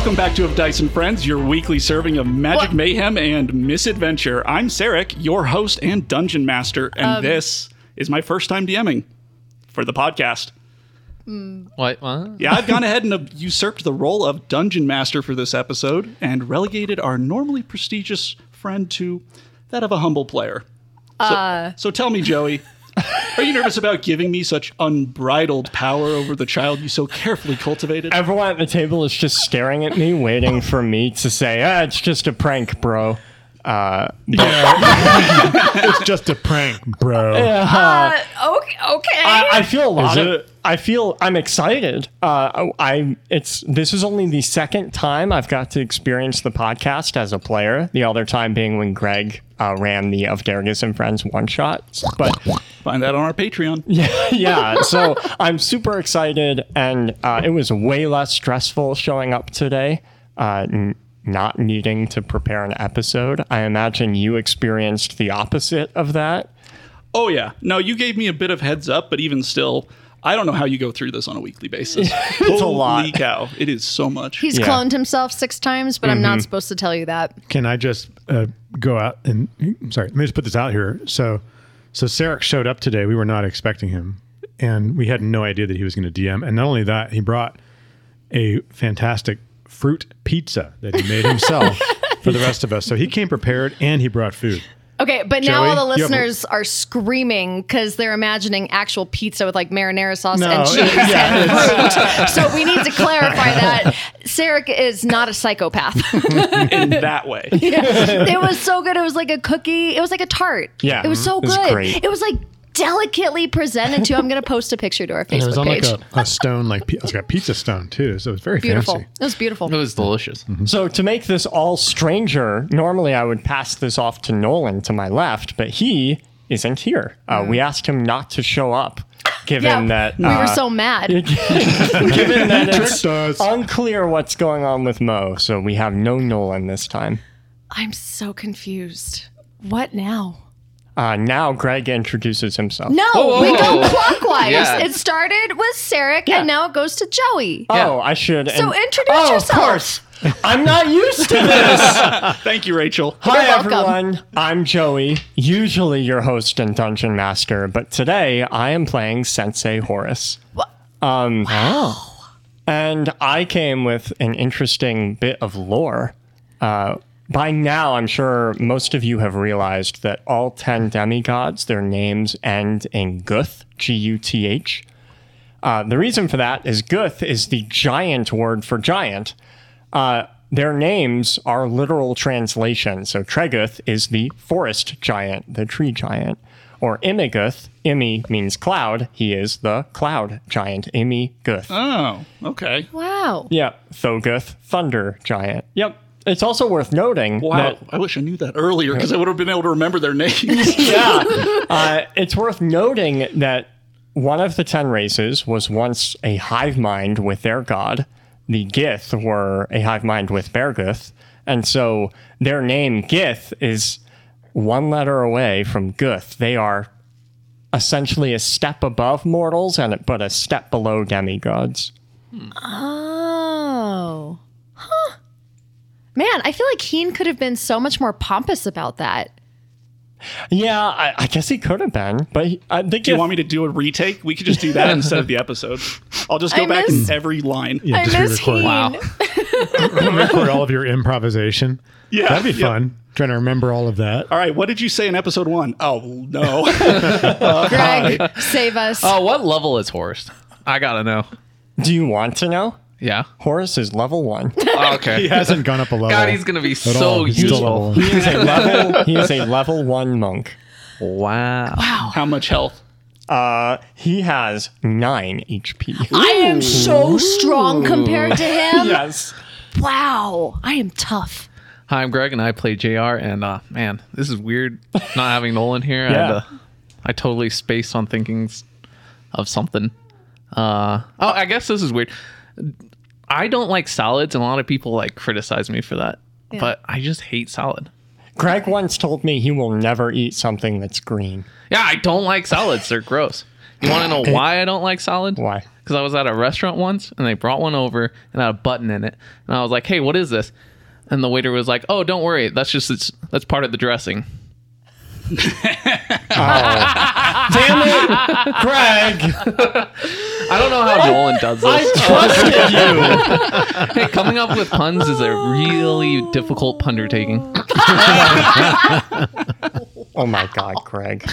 Welcome back to Of Dice and Friends, your weekly serving of magic mayhem and misadventure. I'm Sarek, your host and dungeon master, and this is my first time DMing for the podcast. What? what? Yeah, I've gone ahead and uh, usurped the role of dungeon master for this episode and relegated our normally prestigious friend to that of a humble player. So, so tell me, Joey, are you nervous about giving me such unbridled power over the child you so carefully cultivated? Everyone at the table is just staring at me, waiting for me to say, ah, it's just a prank, bro. Uh, it's just a prank, bro. Uh, okay. okay. I, I feel a lot Is of. it? I feel I'm excited. Uh, I it's this is only the second time I've got to experience the podcast as a player. The other time being when Greg uh, ran the of Dargus and Friends one shot. But Find that on our Patreon. yeah, yeah. so I'm super excited, and uh, it was way less stressful showing up today. Uh, n- not needing to prepare an episode. I imagine you experienced the opposite of that. Oh yeah. No, you gave me a bit of heads up, but even still, I don't know how you go through this on a weekly basis. It's a lot. Holy cow. It is so much. He's yeah. cloned himself six times, but I'm Mm-hmm. not supposed to tell you that. Can I just uh, go out and I'm sorry? Let me just put this out here. So, so Sarek showed up today. We were not expecting him, and we had no idea that he was going to DM. And not only that, he brought a fantastic fruit pizza that he made himself for the rest of us. So he came prepared, and he brought food. Okay, but now all the you have a- listeners are screaming because they're imagining actual pizza with like marinara sauce No, and cheese and fruit. So we need to clarify that Sarek is not a psychopath. in that way. it was so good. It was like a cookie. It was like a tart. Yeah, it was so mm-hmm. it was good. great. It was like delicately presented to. I'm going to post a picture to our Facebook And it was Facebook on like a, a stone, like it's got pizza stone too. So it's very beautiful. fancy. It was beautiful. It was delicious. So to make this all stranger, normally I would pass this off to Nolan to my left, but he isn't here. Uh, We asked him not to show up, given Yeah, that we were uh, so mad. given that it's us. unclear what's going on with Mo. So we have no Nolan this time. I'm so confused. What now? Uh, now Greg introduces himself. No, whoa, we go whoa. clockwise. Yeah. It started with Sarek and now it goes to Joey. Oh, I should. So and- introduce oh, yourself. of course. I'm not used to this. Thank you, Rachel. Hi, welcome. everyone. I'm Joey, usually your host and dungeon master, but today I am playing Sensei Horace. Um, And I came with an interesting bit of lore. Uh, by now, I'm sure most of you have realized that all 10 demigods, their names end in Guth, G U T H. Uh, the reason for that is Guth is the giant word for giant. Uh, their names are literal translations. So Treguth is the forest giant, the tree giant. Or Imiguth, Imi means cloud. He is the cloud giant, Imi Guth. Oh, okay. Wow. Yep. Thoguth, thunder giant. Yep. It's also worth noting Wow. that I wish I knew that earlier because I would have been able to remember their names. yeah. Uh, it's worth noting that one of the ten races was once a hive mind with their god. The Gith were a hive mind with Berguth. And so their name, Gith, is one letter away from Guth. They are essentially a step above mortals, and but a step below demigods. Oh. Huh. Man, I feel like Heen could have been so much more pompous about that. Yeah, I, I guess he could have been, but he, uh, the Do you Gith- want me to do a retake? We could just do that instead of the episode. I'll just go I back miss- in every line. Yeah, I just miss re-record. Keen. record all of your improvisation. Yeah, That'd be yeah. fun. Trying to remember all of that. All right, what did you say in episode one? Oh, no. Greg, save us. Oh, what level is Horace? I gotta know. Do you want to know? Yeah. Horace is level one. Oh, okay. He hasn't gone up a level. God, he's gonna be at so all. He's still useful. level. He is a level. he is a level one monk. Wow. Wow. How much health? Uh, he has nine HP. I am so strong compared to him. yes. Wow. I am tough. Hi, I'm Greg, and I play JR. And uh, man, this is weird not having Nolan here. Yeah. And, uh, I totally spaced on thinking of something. Uh, oh, I guess this is weird. I don't like salads, and a lot of people like criticize me for that. But I just hate salad. Greg once told me he will never eat something that's green. Yeah, I don't like salads. They're gross. You want to know why I don't like salad? Why? because I was at a restaurant once and they brought one over and had a button in it, and I was like, "Hey, what is this?" And the waiter was like, "Oh, don't worry, that's just it's, that's part of the dressing." Oh. Damn it, Greg! I don't know how Nolan does this. I this. trusted you. Hey, coming up with puns is a really difficult undertaking. Oh my God, Greg.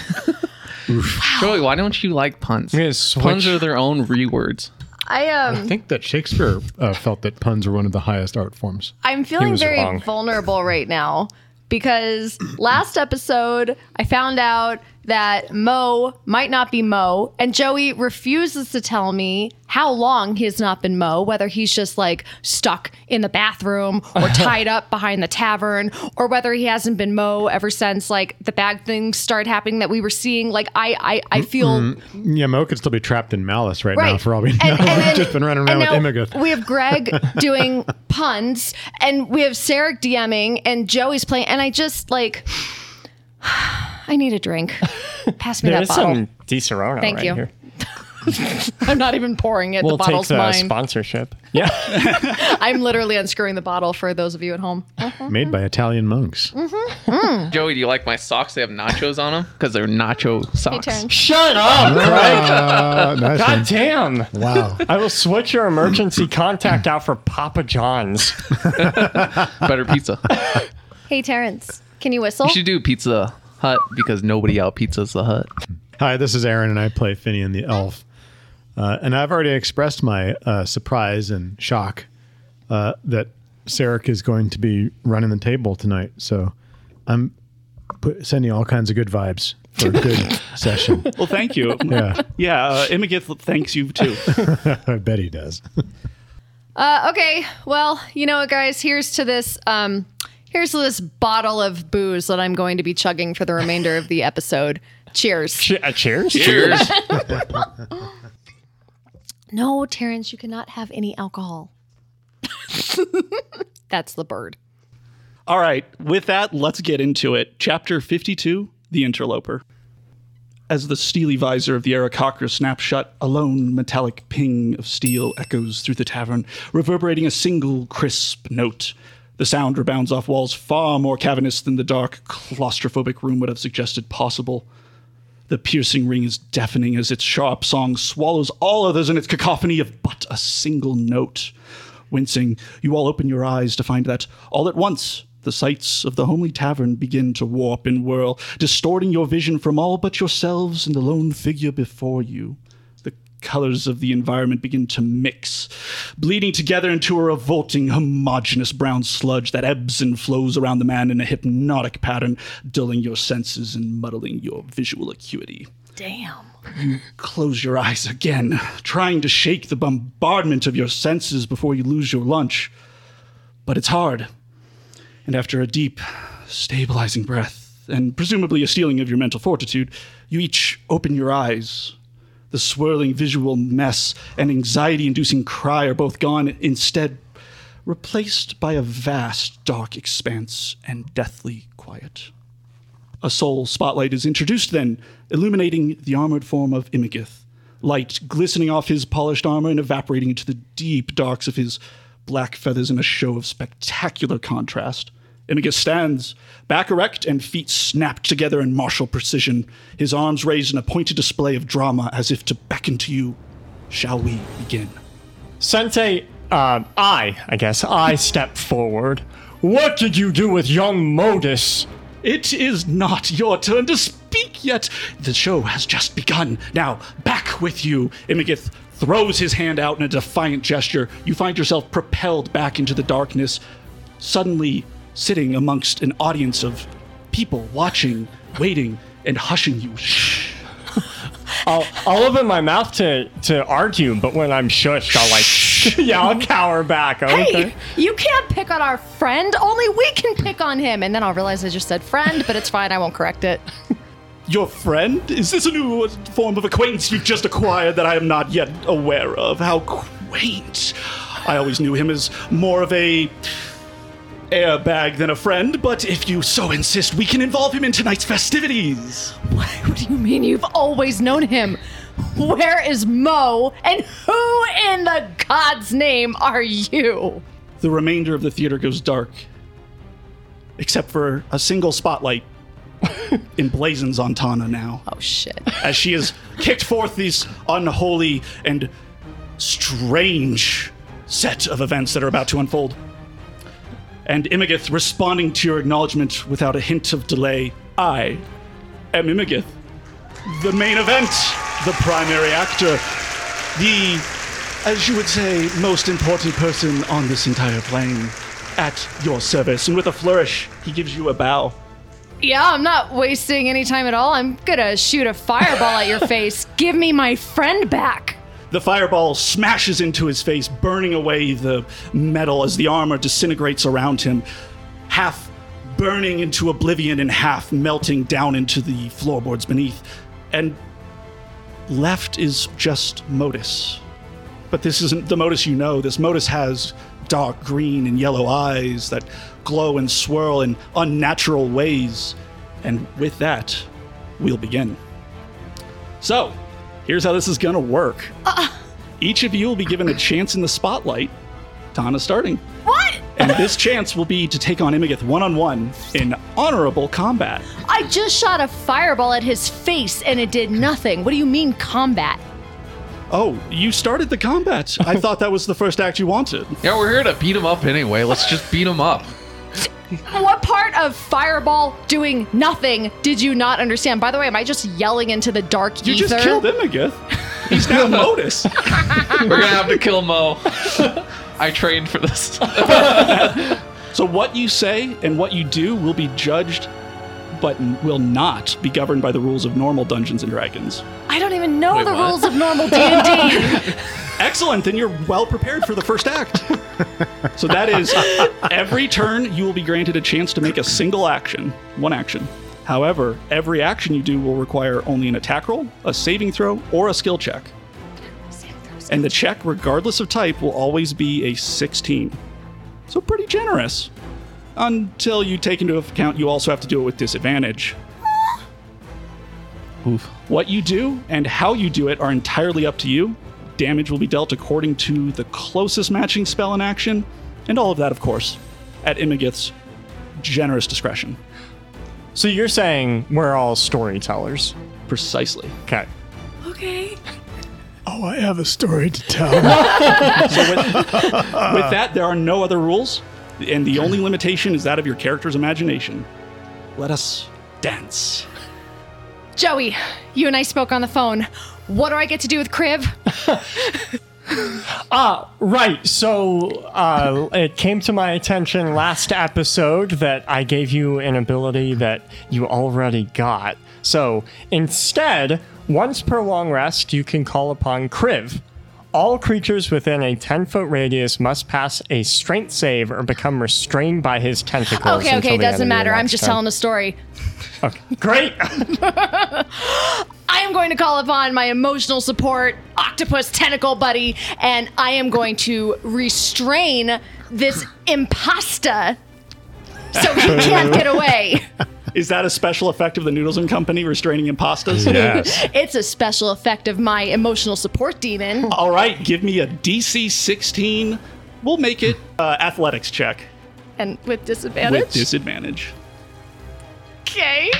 Joey, why don't you like puns? gonna Puns are their own rewords. I I um think that Shakespeare uh, felt that puns are one of the highest art forms. I'm feeling very wrong. vulnerable right now because last episode I found out that Mo might not be Mo, and Joey refuses to tell me how long he's not been Mo, whether he's just like stuck in the bathroom or tied up behind the tavern, or whether he hasn't been Mo ever since like the bad things started happening that we were seeing. Like I I, I feel Yeah, Mo could still be trapped in malice right, now for all we know. And- and then- Just been running around with now We have Greg doing puns, and we have Sarek DMing, and Joey's playing. And I just like, I need a drink. Pass me There's that bottle. some Disaronno Thank right you. here. I'm not even pouring it. We'll the take bottle's the mine. sponsorship. Yeah. I'm literally unscrewing the bottle for those of you at home. Mm-hmm. Made by Italian monks. Mm-hmm. Mm. Joey, do you like my socks? They have nachos on them because they're nacho Hey, socks. Terrence. Shut up, ah, Greg. Uh, nice God one. damn. Wow. I will switch your emergency contact out for Papa John's. Better pizza. Hey, Terrence. Can you whistle? You should do Pizza Hut because nobody out pizzas the Hut. Hi, this is Aaron, and I play Finian the elf. Uh, and I've already expressed my uh, surprise and shock uh, that Sarek is going to be running the table tonight. So I'm put, sending all kinds of good vibes for a good session. Well, thank you. Yeah, Yeah, uh, Imagith thanks you too. I bet he does. Uh, okay, well, you know what, guys? Here's to this. Um, here's this bottle of booze that I'm going to be chugging for the remainder of the episode. Cheers. Che- uh, cheers. Cheers. No, Terrence, you cannot have any alcohol. That's the bird. All right, with that, let's get into it. Chapter 52 The Interloper. As the steely visor of the Aarakocra snaps shut, a lone metallic ping of steel echoes through the tavern, reverberating a single crisp note. The sound rebounds off walls far more cavernous than the dark, claustrophobic room would have suggested possible. The piercing ring is deafening as its sharp song swallows all others in its cacophony of but a single note. Wincing, you all open your eyes to find that, all at once, the sights of the homely tavern begin to warp and whirl, distorting your vision from all but yourselves and the lone figure before you. Colors of the environment begin to mix, bleeding together into a revolting, homogeneous brown sludge that ebbs and flows around the man in a hypnotic pattern, dulling your senses and muddling your visual acuity. Damn. Close your eyes again, trying to shake the bombardment of your senses before you lose your lunch. But it's hard. And after a deep, stabilizing breath, and presumably a steeling of your mental fortitude, you each open your eyes. The swirling visual mess and anxiety inducing cry are both gone, instead, replaced by a vast, dark expanse and deathly quiet. A sole spotlight is introduced then, illuminating the armored form of Imagith, light glistening off his polished armor and evaporating into the deep darks of his black feathers in a show of spectacular contrast. Imagith stands, back erect and feet snapped together in martial precision, his arms raised in a pointed display of drama as if to beckon to you. Shall we begin? Sensei, uh, I, I guess, I step forward. What did you do with young Modus? It is not your turn to speak yet. The show has just begun. Now, back with you. Imagith throws his hand out in a defiant gesture. You find yourself propelled back into the darkness, suddenly sitting amongst an audience of people watching, waiting, and hushing you. Shh. I'll, I'll open my mouth to, to argue, but when I'm shushed, I'll like, yeah, I'll cower back. Okay. Hey, you can't pick on our friend. Only we can pick on him. And then I'll realize I just said friend, but it's fine. I won't correct it. Your friend? Is this a new form of acquaintance you've just acquired that I am not yet aware of? How quaint. I always knew him as more of a airbag than a friend, but if you so insist, we can involve him in tonight's festivities. What do you mean you've always known him? Where is Mo? And who in the God's name are you? The remainder of the theater goes dark, except for a single spotlight emblazons on Tana now. Oh shit. as she has kicked forth these unholy and strange set of events that are about to unfold. And Imagith responding to your acknowledgement without a hint of delay. I am Imagith, the main event, the primary actor, the, as you would say, most important person on this entire plane at your service. And with a flourish, he gives you a bow. Yeah, I'm not wasting any time at all. I'm gonna shoot a fireball at your face. Give me my friend back. The fireball smashes into his face, burning away the metal as the armor disintegrates around him, half burning into oblivion and half melting down into the floorboards beneath. And left is just Modus. But this isn't the Modus you know. This Modus has dark green and yellow eyes that glow and swirl in unnatural ways. And with that, we'll begin. So, here's how this is gonna work. Uh-uh. Each of you will be given a chance in the spotlight. Tana starting. What? And this chance will be to take on Imagith one on one in honorable combat. I just shot a fireball at his face and it did nothing. What do you mean combat? Oh, you started the combat. I thought that was the first act you wanted. Yeah, we're here to beat him up anyway. Let's just beat him up. What part of fireball doing nothing did you not understand? By the way, am I just yelling into the dark You ether? just killed Imagith. He's now Modus. We're gonna have to kill Mo. I trained for this. So what you say and what you do will be judged, but will not be governed by the rules of normal Dungeons and Dragons. I don't even know Wait, the what? rules of normal D&D. Excellent, then you're well prepared for the first act. so that is every turn you will be granted a chance to make a single action, one action. However, every action you do will require only an attack roll, a saving throw, or a skill check. And the check, regardless of type, will always be a 16. So pretty generous. Until you take into account you also have to do it with disadvantage. Oof. What you do and how you do it are entirely up to you. Damage will be dealt according to the closest matching spell in action, and all of that, of course, at Imagith's generous discretion. So you're saying we're all storytellers? Precisely. Okay. okay. Oh, I have a story to tell. With that, there are no other rules, and the only limitation is that of your character's imagination. Let us dance. Joey, you and I spoke on the phone. What do I get to do with Kriv? Ah, right. So uh, it came to my attention last episode that I gave you an ability that you already got. So instead, once per long rest, you can call upon Kriv. All creatures within a 10 foot radius must pass a strength save or become restrained by his tentacles. Okay, okay, it doesn't matter. I'm just telling a story. Okay. Great. I am going to call upon my emotional support octopus tentacle buddy, and I am going to restrain this impasta so he can't get away. Is that a special effect of the Noodles and Company restraining impastas? yes. It's a special effect of my emotional support demon. All right, give me a DC 16. We'll make it uh, athletics check And with disadvantage. with disadvantage. Okay.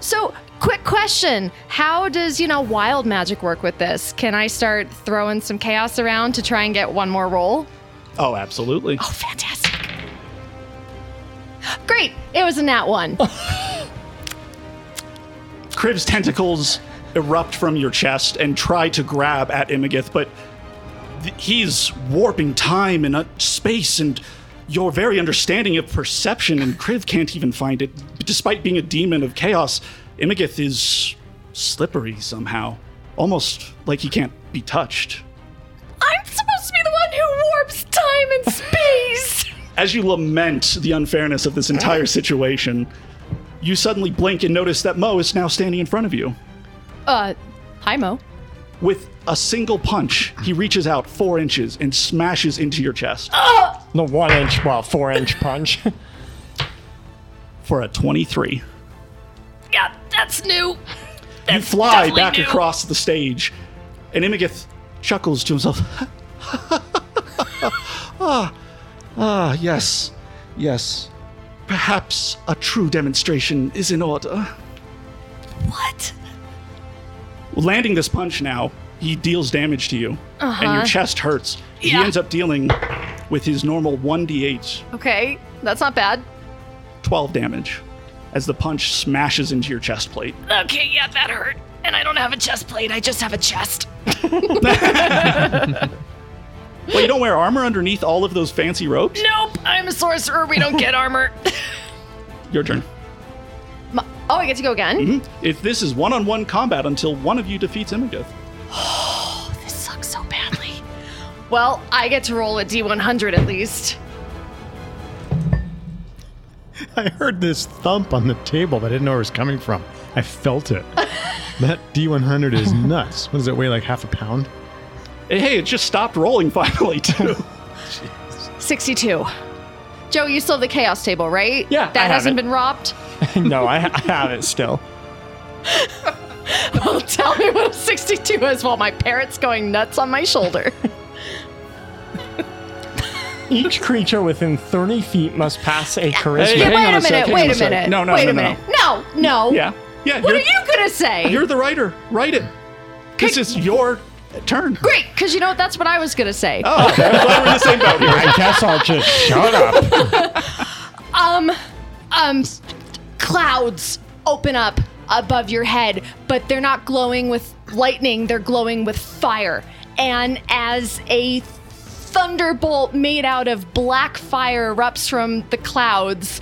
So, quick question. How does, you know, wild magic work with this? Can I start throwing some chaos around to try and get one more roll? Oh, absolutely. Oh, fantastic. Great. It was a nat one. Kriv's tentacles erupt from your chest and try to grab at Imagith, but th- he's warping time and uh, space, and your very understanding of perception, and Kriv can't even find it. Despite being a demon of chaos, Imagith is slippery somehow, almost like he can't be touched. I'm supposed to be the one who warps time and space. As you lament the unfairness of this entire situation, you suddenly blink and notice that Mo is now standing in front of you. Uh, hi, Mo. With a single punch, he reaches out four inches and smashes into your chest the one inch, well, four inch punch. for a 23. Yeah, that's new. you fly definitely back new. across the stage, and Imagith chuckles to himself. ah, ah, yes, yes. Perhaps a true demonstration is in order. What? Landing this punch now, he deals damage to you, and your chest hurts. He Uh-huh. Ends up dealing with his normal 1d8 Okay, that's not bad. 12 damage as the punch smashes into your chest plate. Okay, yeah, that hurt. And I don't have a chest plate, I just have a chest. Well, you don't wear armor underneath all of those fancy robes? Nope, I'm a sorcerer, we don't get armor. Your turn. My- oh, I get to go again? Mm-hmm. If this is one on one combat until one of you defeats Imagith. Oh, this sucks so badly. Well, I get to roll a D100 at least. I heard this thump on the table, but I didn't know where it was coming from. I felt it. that D100 is nuts. What does it weigh? Like half a pound? Hey, it just stopped rolling finally, too. 62. Joe, you still have the chaos table, right? Yeah, That I have hasn't it. been robbed? no, I, I have it still. Well, tell me what a 62 is while my parrot's going nuts on my shoulder. Each creature within 30 feet must pass a charisma. Hey, Yeah, hang wait on a a minute, hang wait on a a sec. minute. No, no, wait no, a no, minute. No, no. yeah. Yeah, What you're, are you gonna say? you're the writer. Write it. This is your turn. Great, because you know what? That's what I was gonna say. Oh, okay. I'm glad we're in the same boat here. I guess I'll just shut up. Um, um, clouds open up above your head, but they're not glowing with lightning, they're glowing with fire. And as a thunderbolt made out of black fire erupts from the clouds,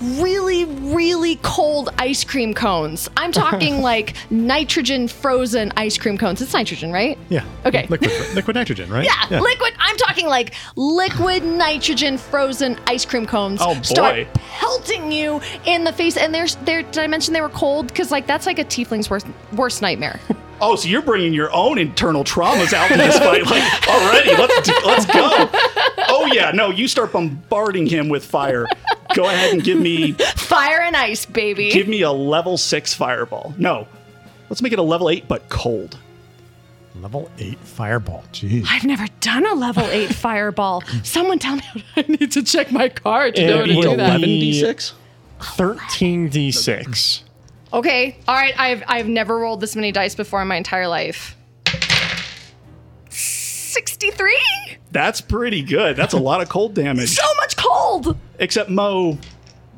really, really cold ice cream cones. I'm talking like nitrogen frozen ice cream cones. It's nitrogen, right? Yeah. Okay. Liquid, liquid nitrogen, right? Yeah, liquid. I'm talking like liquid nitrogen frozen ice cream cones. Oh, boy. Start pelting you in the face, and they're they're. Did I mention they were cold? Because like that's like a tiefling's worst worst nightmare. Oh, so you're bringing your own internal traumas out in this fight? Like already? Let's do, let's go. Oh yeah, no, you start bombarding him with fire. Go ahead and give me Fire and ice, baby. give me a level six fireball. No, let's make it a level eight, but cold. Level 8 fireball. Jeez. I've never done a level eight fireball. Someone tell me. I need to check my card to know how to do that. 11d6? 13d6. Okay, all right. I've I've never rolled this many dice before in my entire life. Sixty-three. That's pretty good. That's a lot of cold damage. So much cold. Except Mo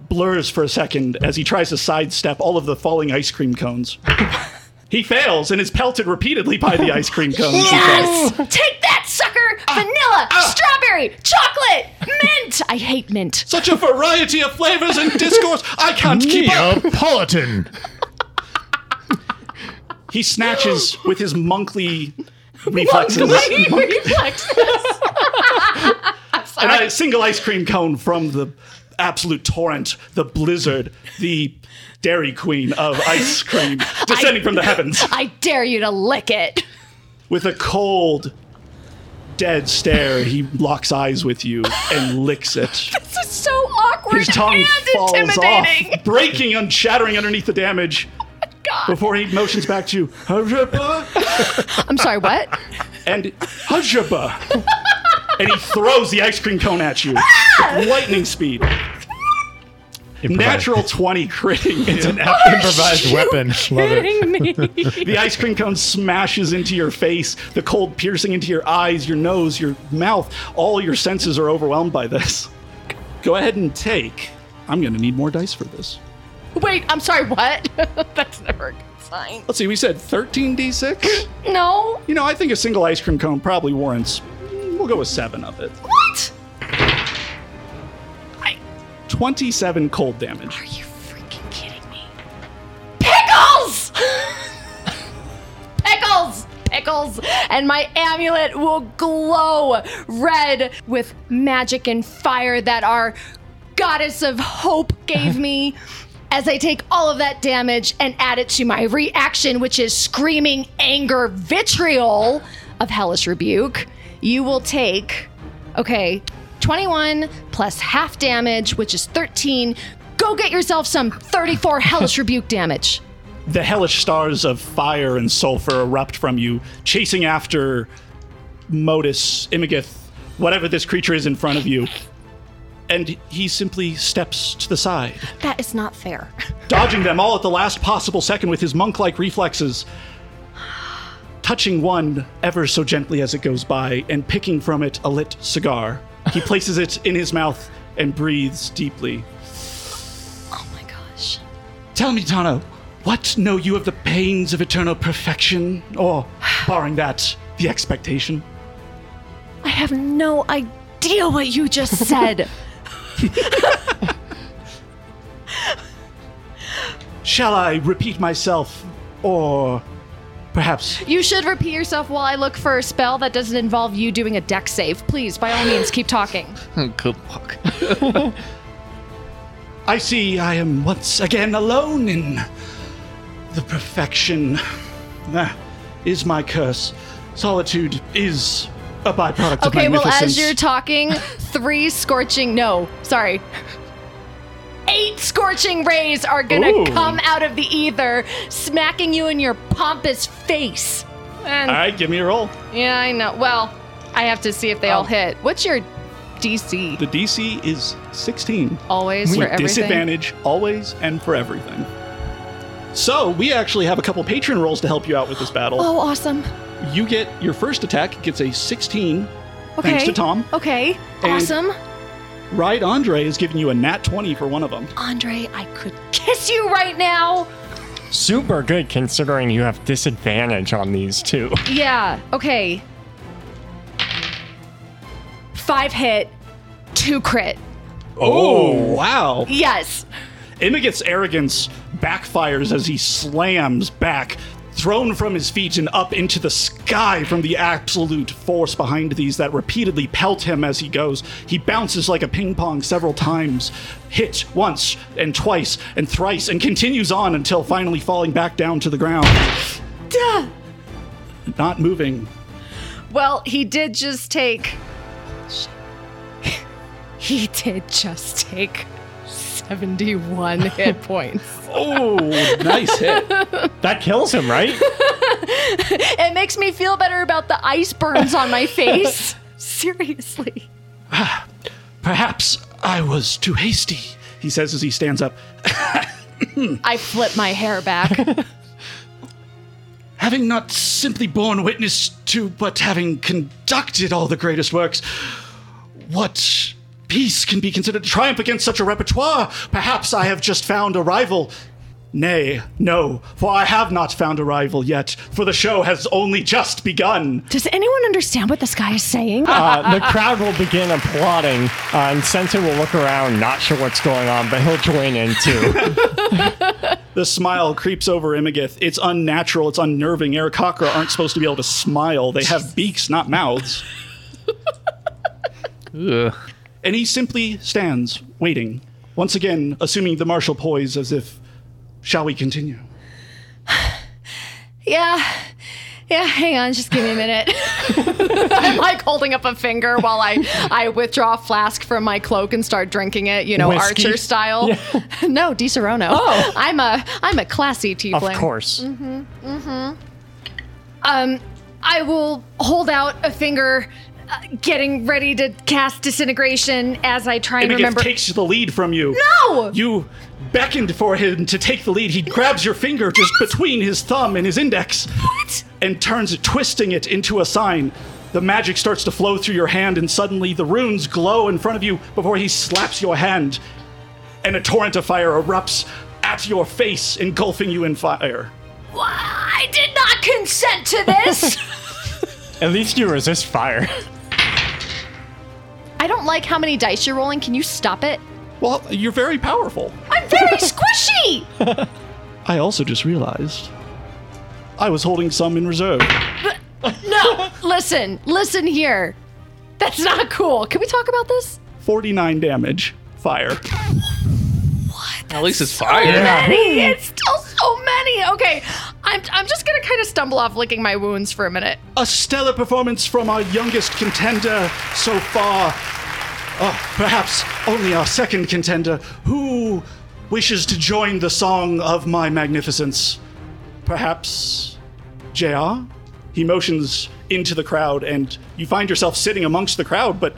blurs for a second as he tries to sidestep all of the falling ice cream cones. he fails and is pelted repeatedly by the ice cream cones. Yes! Take that! Vanilla, ah! strawberry, chocolate, mint! I hate mint. Such a variety of flavors and discourse. I can't keep up. Neapolitan. He snatches with his monkly reflexes Reflexes. and a single ice cream cone from the absolute torrent, the blizzard, the Dairy Queen of ice cream descending from the heavens I dare you to lick it. with a cold, dead stare. He locks eyes with you and licks it. This is so awkward His tongue and falls intimidating. off, breaking and shattering underneath the damage. God. Before he motions back to you, Hajaba I'm sorry, what? and Hajaba. and he throws the ice cream cone at you with lightning speed. Natural 20 critting. It's an improvised weapon. Love it. Kidding me. The ice cream cone smashes into your face, the cold piercing into your eyes, your nose, your mouth. All your senses are overwhelmed by this. Go ahead and take. I'm going to need more dice for this. Wait, I'm sorry, what? That's never a good sign. Let's see, we said 13d6. No. You know, I think a single ice cream cone probably warrants. We'll go with seven of it. What? 27 cold damage. Are you freaking kidding me? Pickles! Pickles! Pickles! And my amulet will glow red with magic and fire that our goddess of hope gave me. As I take all of that damage and add it to my reaction, which is screaming anger vitriol of Hellish Rebuke, you will take, okay, 21 plus half damage, which is 13. Go get yourself some 34 Hellish Rebuke damage. the hellish stars of fire and sulfur erupt from you, chasing after Modus, Imagith, whatever this creature is in front of you. And he simply steps to the side, That is not fair. dodging them all at the last possible second with his monk like reflexes, touching one ever so gently as it goes by, and picking from it a lit cigar. He places it in his mouth and breathes deeply. Oh my gosh. Tell me, Tana, what know you of the pains of eternal perfection? Or, barring that, the expectation? I have no idea what you just said. Shall I repeat myself? Or perhaps you should repeat yourself while I look for a spell that doesn't involve you doing a dex save. Please, by all means, keep talking. Good luck. I see I am once again alone in the perfection. That is my curse. Solitude is a byproduct of Okay, well, magnificence. as you're talking, three scorching, no, sorry. Eight scorching rays are gonna Ooh. come out of the ether, smacking you in your pompous face. And All right, give me a roll. yeah, I know. Well, I have to see if they all Oh. hit. What's your DC? The DC is 16. Always for with everything. disadvantage, always and for everything. So we actually have a couple patron rolls to help you out with this battle. Oh, awesome. You get your first attack gets a 16. Okay. Thanks to Tom. Okay. And- awesome. Ride Andre is giving you a nat 20 for one of them. Andre, I could kiss you right now. Super good considering you have disadvantage on these two. Yeah, okay. Five hit, two crit. Oh, wow. Yes. Imagith's arrogance backfires as he slams back, thrown from his feet and up into the sky from the absolute force behind these that repeatedly pelt him as he goes. He bounces like a ping pong several times, hit once and twice and thrice, and continues on until finally falling back down to the ground. Duh. Not moving. Well, he did just take. He did just take 71 hit points. Oh, nice hit. That kills him, right? It makes me feel better about the ice burns on my face. Seriously. Perhaps I was too hasty, he says as he stands up. I flip my hair back. having not simply borne witness to, but having conducted all the greatest works, what piece can be considered a triumph against such a repertoire? Perhaps I have just found a rival. Nay, no, for I have not found a rival yet, for the show has only just begun. Does anyone understand what this guy is saying? Uh, the crowd will begin applauding, uh, and Sensei will look around, not sure what's going on, but he'll join in too. The smile creeps over Imagith. It's unnatural, it's unnerving. Aarakocra aren't supposed to be able to smile. They have beaks, not mouths. Ugh. And he simply stands, waiting, once again assuming the martial poise as if, shall we continue? Yeah. Yeah, hang on, just give me a minute. I'm like holding up a finger while I I withdraw a flask from my cloak and start drinking it, you know, Whiskey? archer style. no, Disaronno. Oh. I'm a I'm a classy tea flame. of tiefling. course. Um I will hold out a finger uh, getting ready to cast disintegration as I try and Imagith remember takes the lead from you. No! You beckoned for him to take the lead. He grabs your finger just between his thumb and his index What? and turns it, twisting it into a sign. The magic starts to flow through your hand, and suddenly the runes glow in front of you before he slaps your hand, and a torrent of fire erupts at your face, engulfing you in fire. I did not consent to this. At least you resist fire. I don't like how many dice you're rolling. Can you stop it? Well, you're very powerful. I'm very squishy. I also just realized I was holding some in reserve. No, listen, listen here. That's not cool. Can we talk about this? 49 damage. Fire. At least it's fire. Many. It's still so many. Okay, I'm, I'm just gonna kind of stumble off licking my wounds for a minute. A stellar performance from our youngest contender so far. Oh, perhaps only our second contender. Who wishes to join the song of my magnificence? perhaps JR? He motions into the crowd, and you find yourself sitting amongst the crowd, but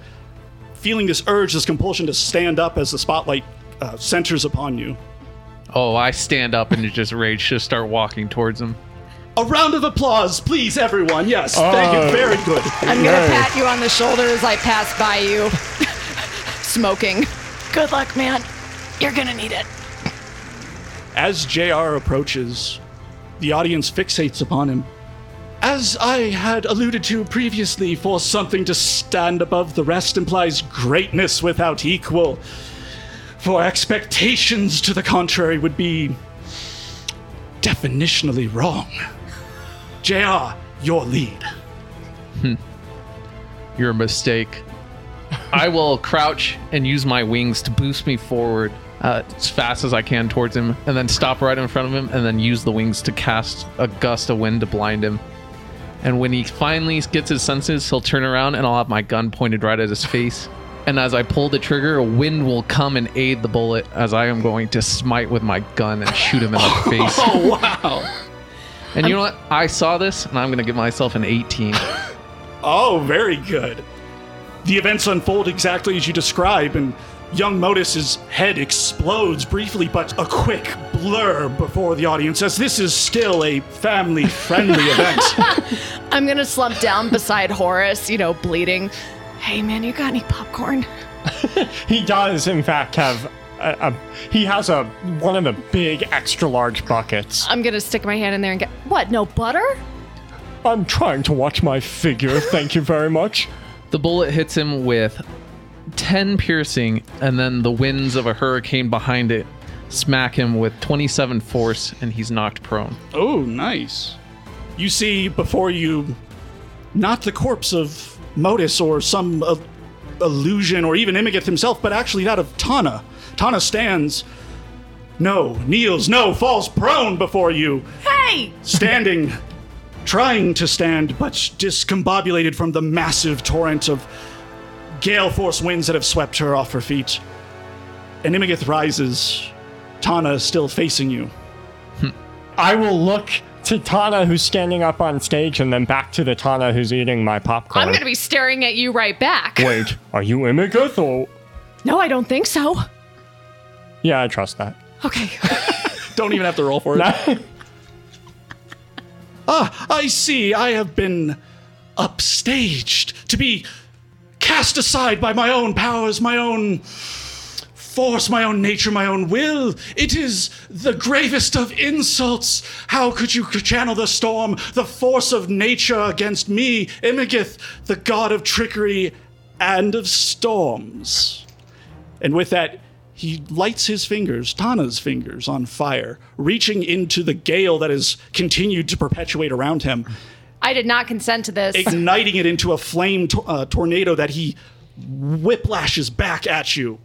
feeling this urge, this compulsion to stand up as the spotlight uh, centers upon you. Oh, I stand up and just rage, just start walking towards him. A round of applause, please, everyone. Yes, thank you. Oh. Very good. I'm gonna pat you on the shoulder as I pass by you, smoking. Good luck, man. You're gonna need it. As JR approaches, the audience fixates upon him. As I had alluded to previously, for something to stand above the rest implies greatness without equal. For expectations to the contrary would be definitionally wrong. JR, your lead. You're a mistake. I will crouch and use my wings to boost me forward uh, as fast as I can towards him, and then stop right in front of him, and then use the wings to cast a gust of wind to blind him. And when he finally gets his senses, he'll turn around and I'll have my gun pointed right at his face. And as I pull the trigger, a wind will come and aid the bullet as I am going to smite with my gun and shoot him in the oh, face. Oh, wow. And you know what? I saw this, and I'm going to give myself an 18. Oh, very good. The events unfold exactly as you describe, and young Modus's head explodes briefly, but a quick blur before the audience, as this is still a family friendly event. I'm gonna slump down beside Horace, you know, bleeding. Hey, man, you got any popcorn? He does, in fact, have a, a he has a one of the big extra large buckets. I'm gonna stick my hand in there and get what? No butter? I'm trying to watch my figure. Thank you very much. The bullet hits him with 10 piercing, and then the winds of a hurricane behind it smack him with 27 force, and he's knocked prone. oh, nice. You see before you not the corpse of Modus or some uh, illusion or even Imagith himself, but actually that of Tana. Tana stands, no, kneels, no, falls prone before you. Hey! standing, trying to stand, but discombobulated from the massive torrent of gale force winds that have swept her off her feet. And Imagith rises, Tana still facing you. I will look to Tana, who's standing up on stage, and then back to the Tana who's eating my popcorn. I'm gonna be staring at you right back. Wait, are you Imagith or? No, I don't think so. Yeah, I trust that. Okay. Don't even have to roll for it. ah, I see. I have been upstaged to be cast aside by my own powers, my own force, my own nature, my own will. It is the gravest of insults. How could you channel the storm, the force of nature against me, Imagith, the god of trickery and of storms? And with that, he lights his fingers, Tana's fingers, on fire, reaching into the gale that has continued to perpetuate around him, I did not consent to this. igniting it into a flame to- uh, tornado that he whiplashes back at you.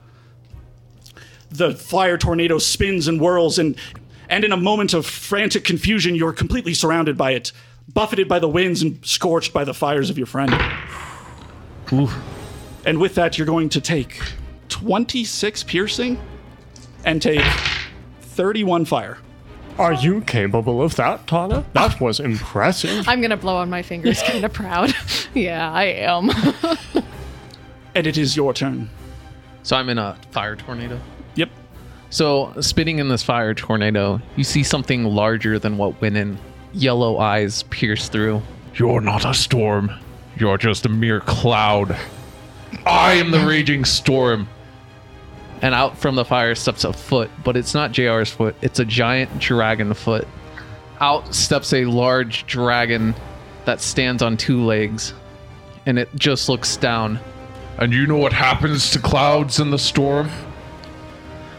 The fire tornado spins and whirls, and, and in a moment of frantic confusion, you're completely surrounded by it, buffeted by the winds and scorched by the fires of your friend. And with that, you're going to take 26 piercing and take 31 fire. Are you capable of that, Tana? That was impressive. I'm gonna blow on my fingers, kind of proud. yeah, I am. And it is your turn. So I'm in a fire tornado. So, spitting in this fire tornado, you see something larger than what went in. Yellow eyes pierce through. You're not a storm. You're just a mere cloud. I am the raging storm. And out from the fire steps a foot, but it's not JR's foot, it's a giant dragon foot. Out steps a large dragon that stands on two legs, and it just looks down. And you know what happens to clouds in the storm?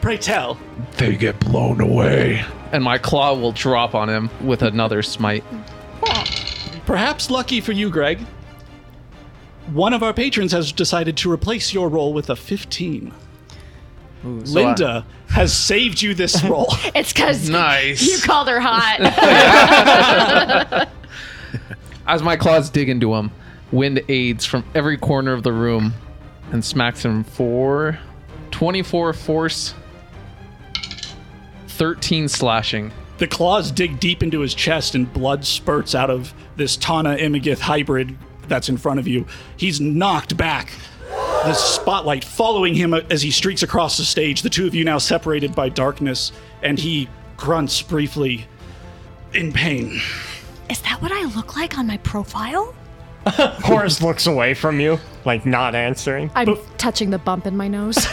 Pray tell. they get blown away. And my claw will drop on him with another smite. Perhaps lucky for you, Greg. One of our patrons has decided to replace your roll with a 15. So I- Linda has saved you this roll. it's because Nice. you called her hot. as my claws dig into him, wind aids from every corner of the room and smacks him for 24 force, 13 slashing. The claws dig deep into his chest and blood spurts out of this Tana Imagith hybrid that's in front of you. He's knocked back. The spotlight following him as he streaks across the stage. The two of you now separated by darkness, and he grunts briefly in pain. Is that what I look like on my profile? Horace looks away from you, like not answering. I'm touching the bump in my nose.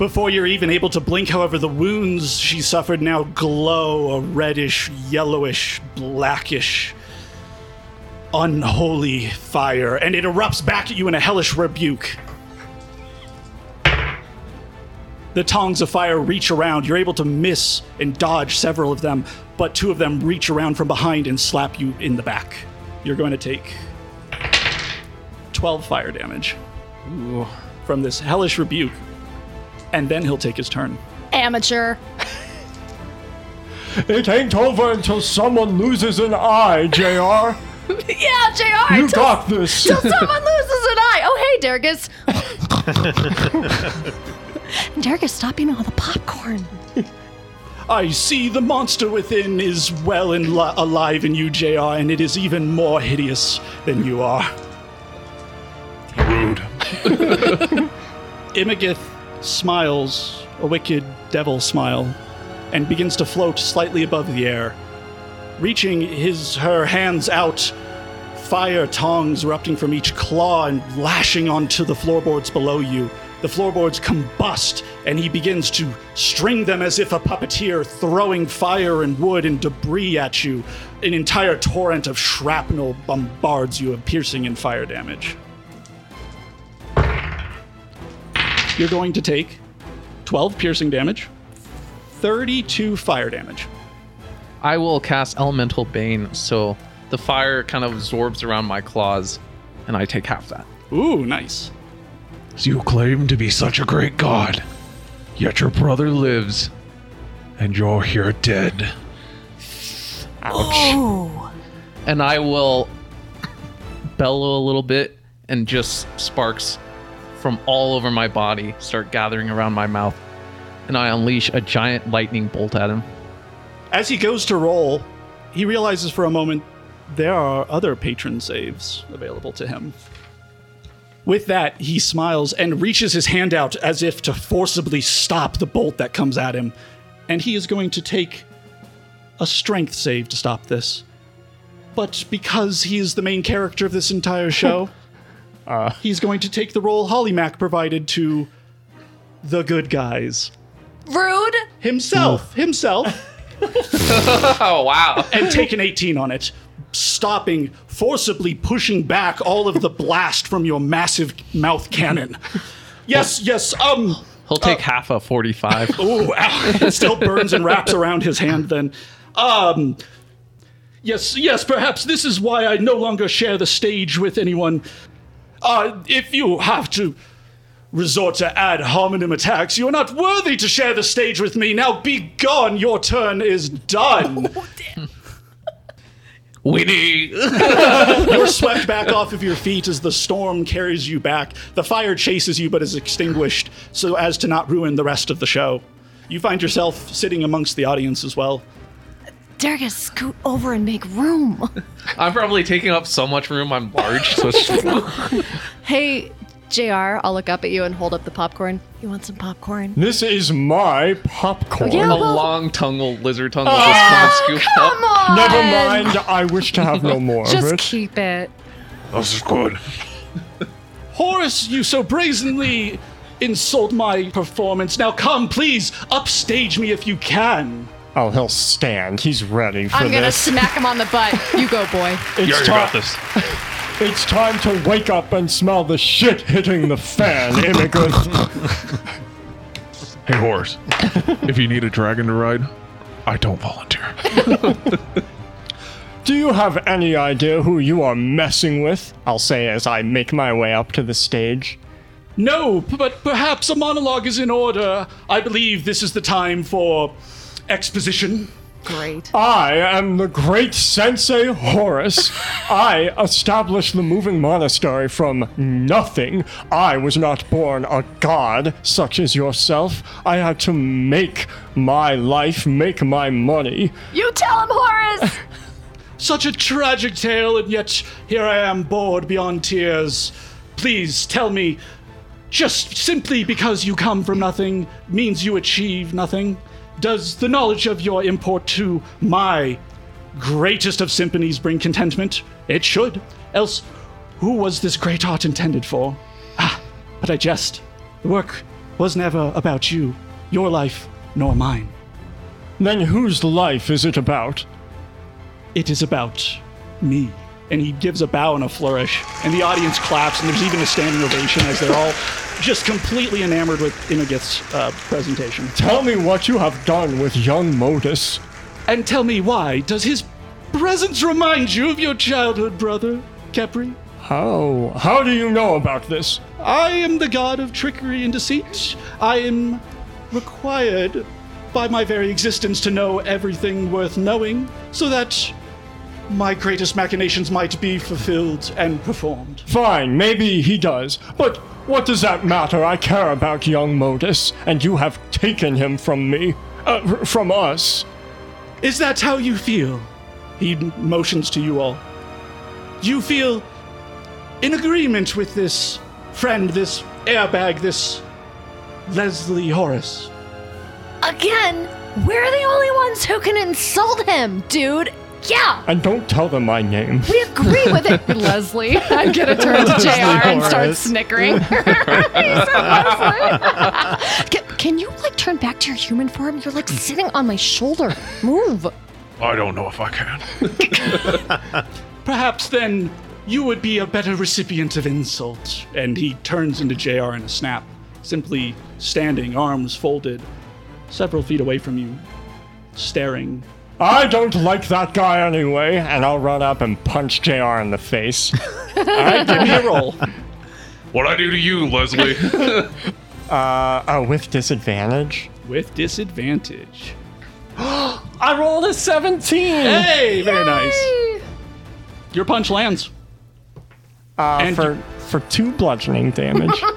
Before you're even able to blink, however, the wounds she suffered now glow a reddish, yellowish, blackish, unholy fire, and it erupts back at you in a hellish rebuke. The tongs of fire reach around. You're able to miss and dodge several of them, but two of them reach around from behind and slap you in the back. You're going to take 12 fire damage from this hellish rebuke, and then he'll take his turn. Amateur. It ain't over until someone loses an eye, JR. Yeah, JR. You till, got this. till someone loses an eye. Oh, hey, Durgus. Durgus, stop eating all the popcorn. I see the monster within is well and li- alive in you, JR, and it is even more hideous than you are. Rude. Imagith smiles, a wicked devil smile, and begins to float slightly above the air. Reaching his her hands out, fire tongs erupting from each claw and lashing onto the floorboards below you. The floorboards combust, and he begins to string them as if a puppeteer, throwing fire and wood and debris at you. An entire torrent of shrapnel bombards you of piercing and fire damage. You're going to take 12 piercing damage, 32 fire damage. I will cast Elemental Bane, so the fire kind of absorbs around my claws, and I take half that. Ooh, nice. You claim to be such a great god, yet your brother lives, and you're here dead. Ouch. And I will bellow a little bit, and just sparks from all over my body start gathering around my mouth. And I unleash a giant lightning bolt at him. As he goes to roll, he realizes for a moment there are other patron saves available to him. With that, he smiles and reaches his hand out as if to forcibly stop the bolt that comes at him. And he is going to take a strength save to stop this. But because he is the main character of this entire show, he's going to take the roll Holly Mack provided to the good guys. Rude. Himself, himself. Oh, wow. and take an 18 on it, stopping, forcibly pushing back all of the blast from your massive mouth cannon. Yes, yes, um. He'll take half a 45. Ooh, ow, it still burns and wraps around his hand then. Um. Yes, yes, perhaps this is why I no longer share the stage with anyone. Uh, if you have to resort to ad hominem attacks, you are not worthy to share the stage with me. Now be gone, your turn is done. Winnie! You're swept back off of your feet as the storm carries you back. The fire chases you but is extinguished so as to not ruin the rest of the show. You find yourself sitting amongst the audience as well. Durgus, scoot over and make room. I'm probably taking up so much room, I'm large. So it's hey, JR, I'll look up at you and hold up the popcorn. You want some popcorn? This is my popcorn. Yeah. a long tongue lizard tongue will just come and scoop Come up. on. Never mind. I wish to have no more of Just it. keep it. This is good. Horace, you so brazenly insult my performance. Now come, please, upstage me if you can. Oh, he'll stand. He's ready for I'm gonna this. smack him on the butt. You go, boy. It's, You already ti- got this. it's time to wake up and smell the shit hitting the fan, Immigrant. Hey, horse. if you need a dragon to ride, I don't volunteer. Do you have any idea who you are messing with? I'll say as I make my way up to the stage. No, p- but perhaps a monologue is in order. I believe this is the time for exposition. Great. I am the great Sensei Horace. I established the moving monastery from nothing. I was not born a god such as yourself. I had to make my life, make my money. You tell him, Horace! Such a tragic tale, and yet here I am, bored beyond tears. Please tell me, just simply because you come from nothing means you achieve nothing? Does the knowledge of your import to my greatest of symphonies bring contentment? It should. Else, who was this great art intended for? Ah, but I jest. The work was never about you, your life, nor mine. Then whose life is it about? It is about me. And he gives a bow and a flourish, and the audience claps, and there's even a standing ovation as they're all just completely enamored with Imagith's uh, presentation. Tell me what you have done with young Modus. And tell me why does his presence remind you of your childhood brother, Kepri? How? How do you know about this? I am the god of trickery and deceit. I am required by my very existence to know everything worth knowing, so that my greatest machinations might be fulfilled and performed. Fine, maybe he does. But what does that matter? I care about young Modus, and you have taken him from me. Uh, from us. Is that how you feel? He motions to you all. You feel in agreement with this friend, this airbag, this Leslie Horace? Again, we're the only ones who can insult him, dude. Yeah, And don't tell them my name. we agree with it. Leslie, I'm gonna turn to JR and start snickering. He said Leslie. can, can you like turn back to your human form? You're like sitting on my shoulder. Move. I don't know if I can. Perhaps then you would be a better recipient of insult. And he turns into JR in a snap, simply standing, arms folded, several feet away from you, staring. I don't like that guy anyway, and I'll run up and punch JR in the face. All right, give me a roll. What I do to you, Leslie? Uh, oh, with disadvantage? With disadvantage. I rolled a 17! Hey, very nice. Your punch lands. Uh, And for, for two bludgeoning damage.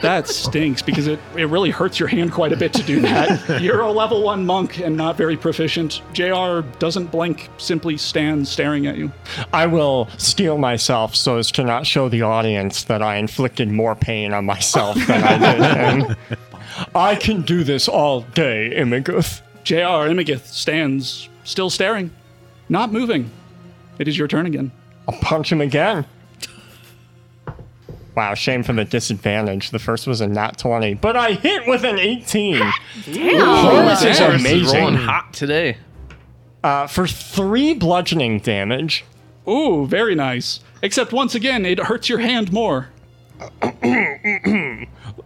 That stinks because it, it really hurts your hand quite a bit to do that. You're a level one monk and not very proficient. JR doesn't blink, simply stands staring at you. I will steel myself so as to not show the audience that I inflicted more pain on myself than I did him. I can do this all day, Imiguth. JR Imagith stands still staring, not moving. It is your turn again. I'll punch him again. Wow, shame for the disadvantage. The first was a nat 20, but I hit with an 18. Horace is Horace is rolling hot today. Uh, for three bludgeoning damage, Ooh, very nice. Except once again, it hurts your hand more.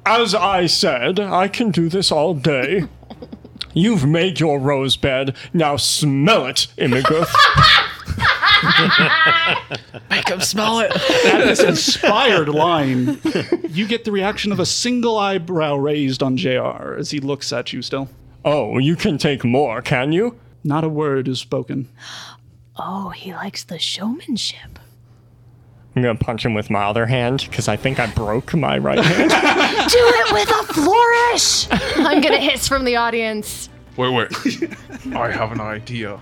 as I said, I can do this all day. You've made your rose bed. Now smell it, Imiguth. Make him smell it. At this inspired line, you get the reaction of a single eyebrow raised on JR as he looks at you still. oh, you can take more, can you? Not a word is spoken. Oh, he likes the showmanship. I'm gonna punch him with my other hand because I think I broke my right hand. Do it with a flourish. I'm gonna hiss from the audience. wait, wait. I have an idea.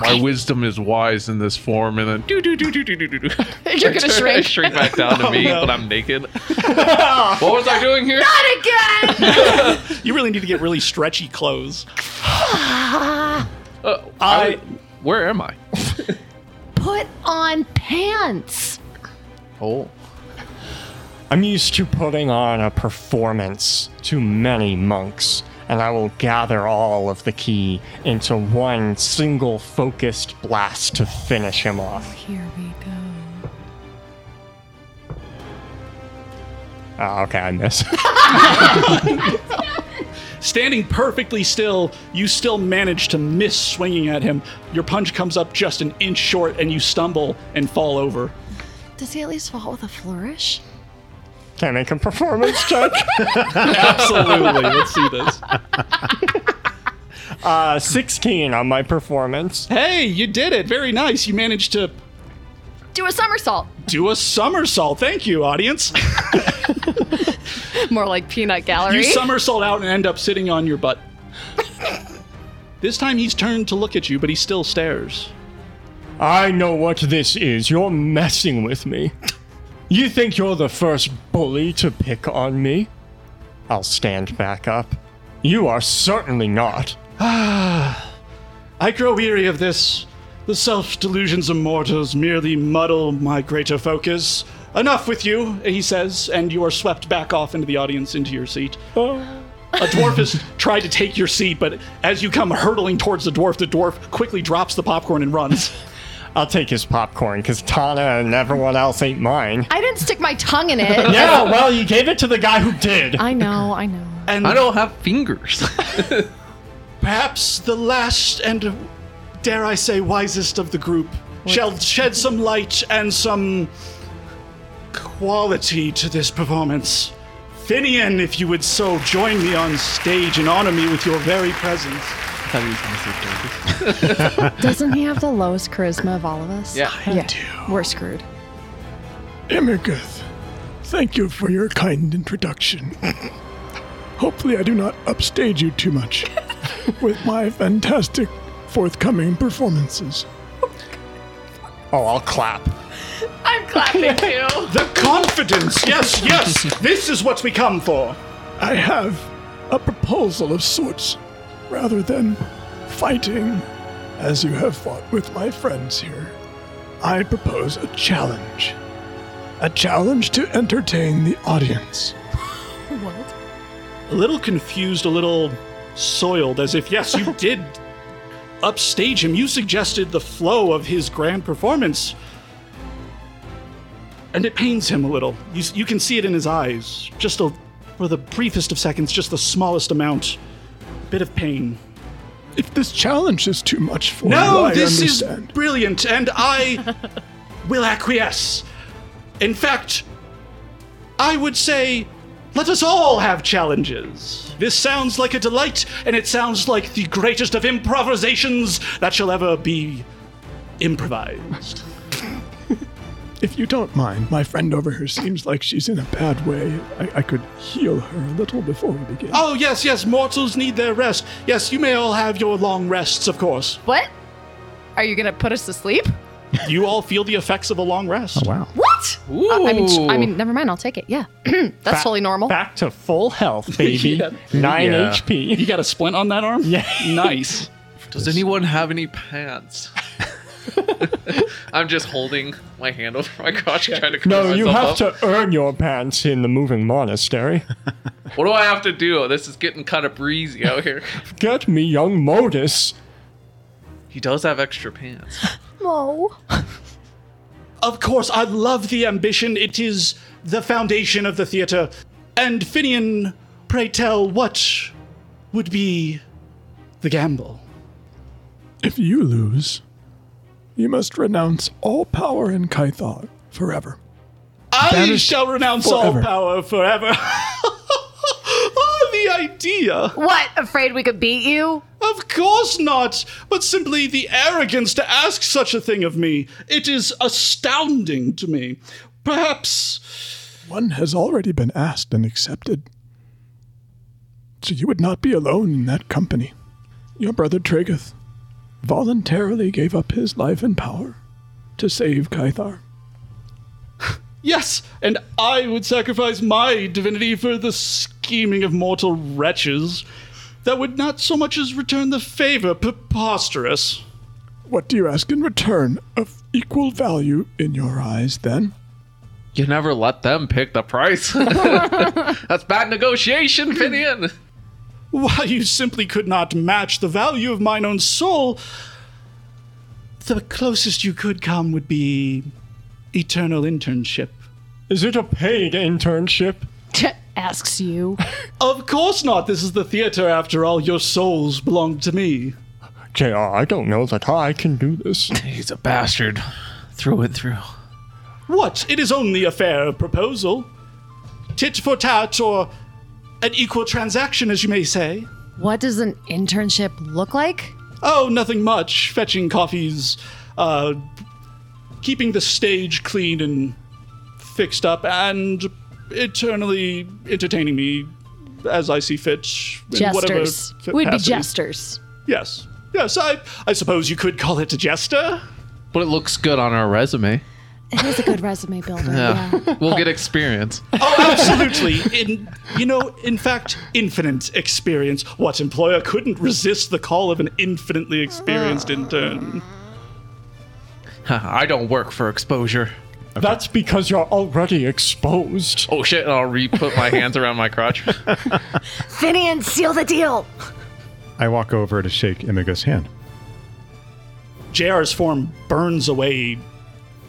My wisdom is wise in this form, and then do do do do do do do. do. You're gonna shrink. shrink back down to me, but I'm naked. what was I doing here? Not again. You really need to get really stretchy clothes. Uh, I. Where am I? Put on pants. Oh. I'm used to putting on a performance to many monks, and I will gather all of the ki into one single focused blast to finish him off. Here we go. Oh, okay, I miss. Standing perfectly still, you still manage to miss swinging at him. Your punch comes up just an inch short, and you stumble and fall over. Does he at least fall with a flourish? Can I make a performance check? Absolutely. Let's see this. Uh, 16 on my performance. Hey, you did it. Very nice. You managed to Do a somersault. do a somersault. Thank you, audience. More like peanut gallery. You somersault out and end up sitting on your butt. this time he's turned to look at you, but he still stares. I know what this is. You're messing with me. You think you're the first bully to pick on me? I'll stand back up. You are certainly not. Ah, I grow weary of this. The self delusions of mortals merely muddle my greater focus. Enough with you, he says, and you are swept back off into the audience into your seat. A dwarf has tried to take your seat, but as you come hurtling towards the dwarf, the dwarf quickly drops the popcorn and runs. I'll take his popcorn because Tana and everyone else ate mine. I didn't stick my tongue in it. Yeah, well, you gave it to the guy who did. I know, I know. And I don't have fingers. perhaps the last and, uh, dare I say, wisest of the group shall shed some light and some quality to this performance. Finian, if you would so join me on stage and honor me with your very presence. Doesn't he have the lowest charisma of all of us? yeah. I Yeah. We're screwed. Immergith, thank you for your kind introduction. Hopefully, I do not upstage you too much with my fantastic forthcoming performances. Oh, I'll clap. I'm clapping too. The confidence! Yes, yes! this is what we come for! I have a proposal of sorts. Rather than fighting as you have fought with my friends here, I propose a challenge. A challenge to entertain the audience. What? A little confused, a little soiled, as if, yes, you did upstage him. You suggested the flow of his grand performance. And it pains him a little. You, you can see it in his eyes. Just a, for the briefest of seconds, just the smallest amount. Bit of pain. If this challenge is too much for you, No, I this is brilliant, and I will acquiesce. In fact, I would say, let us all have challenges. This sounds like a delight, and it sounds like the greatest of improvisations that shall ever be improvised. If you don't mind, my friend over here seems like she's in a bad way. I, I could heal her a little before we begin. Oh, yes, yes, mortals need their rest. Yes, you may all have your long rests, of course. What? Are you gonna put us to sleep? You all feel the effects of a long rest. Oh, Wow. What? Ooh. I mean, sh- I mean, never mind. I'll take it. Yeah, that's totally normal. Back to full health, baby. Yeah. 9 Yeah. HP. You got a splint on that arm? Yeah. Nice. Does anyone have any pants? I'm just holding my hand over my crotch, trying to cover No, you have myself to earn your pants in the moving monastery. What do I have to do? This is getting kind of breezy out here. Get me young Modus. He does have extra pants. No. Of course, I love the ambition. It is the foundation of the theater. And Finian, pray tell, what would be the gamble? If you lose, you must renounce all power in Kaithar forever. I Banished shall renounce forever. all power forever. oh, the idea. What? Afraid we could beat you? Of course not, but simply the arrogance to ask such a thing of me. It is astounding to me. Perhaps. One has already been asked and accepted. So you would not be alone in that company. Your brother Tregeth voluntarily gave up his life and power to save Kaithar. Yes, and I would sacrifice my divinity for the scheming of mortal wretches that would not so much as return the favor. Preposterous. What do you ask in return of equal value in your eyes, then? You never let them pick the price. That's bad negotiation, Finian. Why, you simply could not match the value of mine own soul. The closest you could come would be eternal internship. Is it a paid internship? Asks you. Of course not. This is the theater, after all. Your souls belong to me. JR, I don't know that I can do this. He's a bastard through and through. What? It is only a fair proposal. Tit for tat, or an equal transaction, as you may say. What does an internship look like? Oh, nothing much. Fetching coffees, uh, keeping the stage clean and fixed up, and eternally entertaining me as I see fit. in whatever Jesters. We'd be jesters. Yes. Yes, I, I suppose you could call it a jester. But it looks good on our resume. It is a good resume builder. Yeah. yeah. We'll get experience. Oh, absolutely. In you know, in fact, infinite experience. What employer couldn't resist the call of an infinitely experienced intern? I don't work for exposure. That's because you're already exposed. Oh shit, and I'll re put my hands around my crotch. Finian, seal the deal. I walk over to shake Imiga's hand. JR's form burns away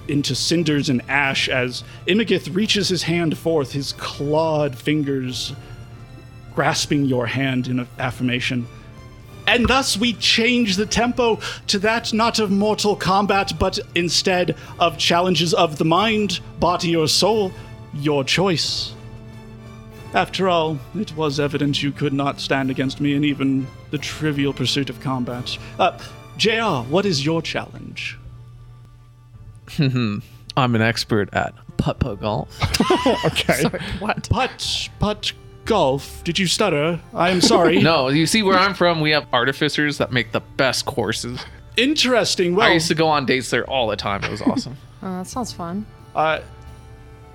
into cinders and ash as Imagith reaches his hand forth, his clawed fingers grasping your hand in affirmation. And thus we change the tempo to that not of mortal combat, but instead of challenges of the mind, body, or soul, your choice. After all, it was evident you could not stand against me in even the trivial pursuit of combat. Uh, JR, what is your challenge? I'm an expert at putt putt golf. Okay. What? Putt, putt, golf. Did you stutter? I am sorry. No, you see where I'm from, we have artificers that make the best courses. Interesting. Well, I used to go on dates there all the time. It was awesome. Oh, that sounds fun. uh,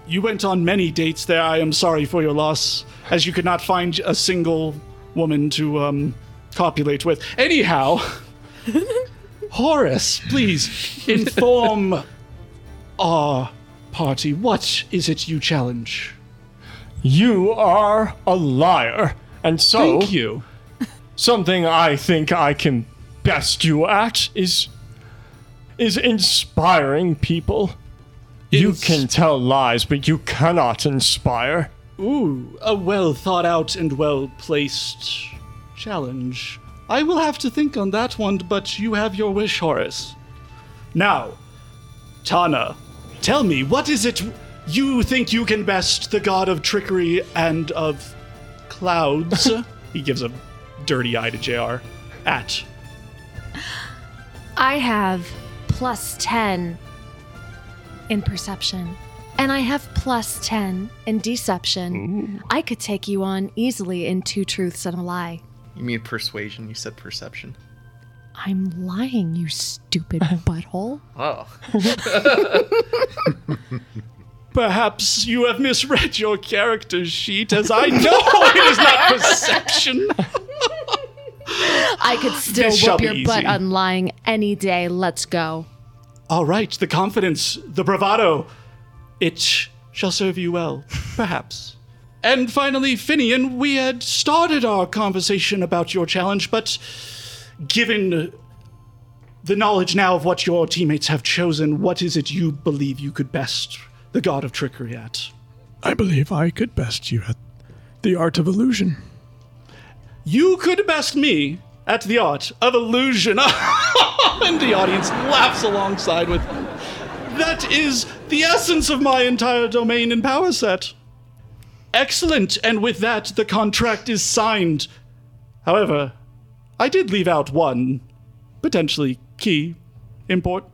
you went on many dates there. I am sorry for your loss, as you could not find a single woman to um, copulate with. Anyhow, Horace, please inform our party. What is it you challenge? You are a liar. And so, Thank you. something I think I can best you at is is inspiring people. You can tell lies, but you cannot inspire. Ooh, a well thought out and well placed challenge. I will have to think on that one, but you have your wish, Horace. Now, Tana, tell me, what is it you think you can best, the god of trickery and of clouds? he gives a dirty eye to JR. At. I have plus 10 in perception. And I have plus 10 in deception. I could take you on easily in two truths and a lie. You mean persuasion? You said perception. I'm lying, you stupid butthole. Oh. Perhaps you have misread your character sheet, as I know it is not perception. I could still This whoop be your butt on lying any day. Let's go. All right, the confidence, the bravado, it shall serve you well, perhaps. And finally, Finian, we had started our conversation about your challenge, but given the knowledge now of what your teammates have chosen, what is it you believe you could best the god of trickery at? I believe I could best you at the art of illusion. You could best me at the art of illusion. and the audience laughs alongside with. That is the essence of my entire domain and power set. Excellent, and with that, the contract is signed. However, I did leave out one potentially key import.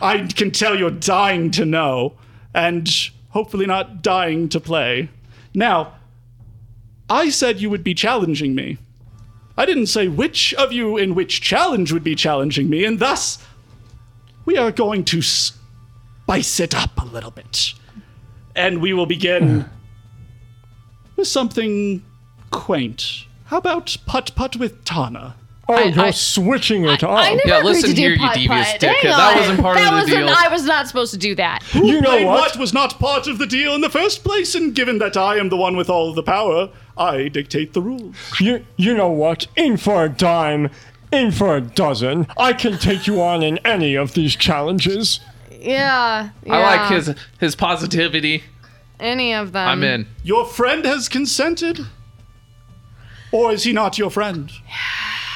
I can tell you're dying to know, and hopefully not dying to play. Now, I said you would be challenging me. I didn't say which of you in which challenge would be challenging me, and thus we are going to spice it up a little bit. And we will begin hmm. with something quaint. How about putt putt with Tana? Oh, I- you're I- switching it up. I never Yeah, agreed listen to do here, you putt devious putt. dick. Hang That wasn't part of That the wasn't- deal. I was not supposed to do that. you know Wait, what? was not part of the deal in the first place, and given that I am the one with all the power, I dictate the rules. You you know what? In for a dime, in for a dozen. I can take you on in any of these challenges. Yeah, I like his his positivity. any of them. I'm in. Your friend has consented? Or is he not your friend?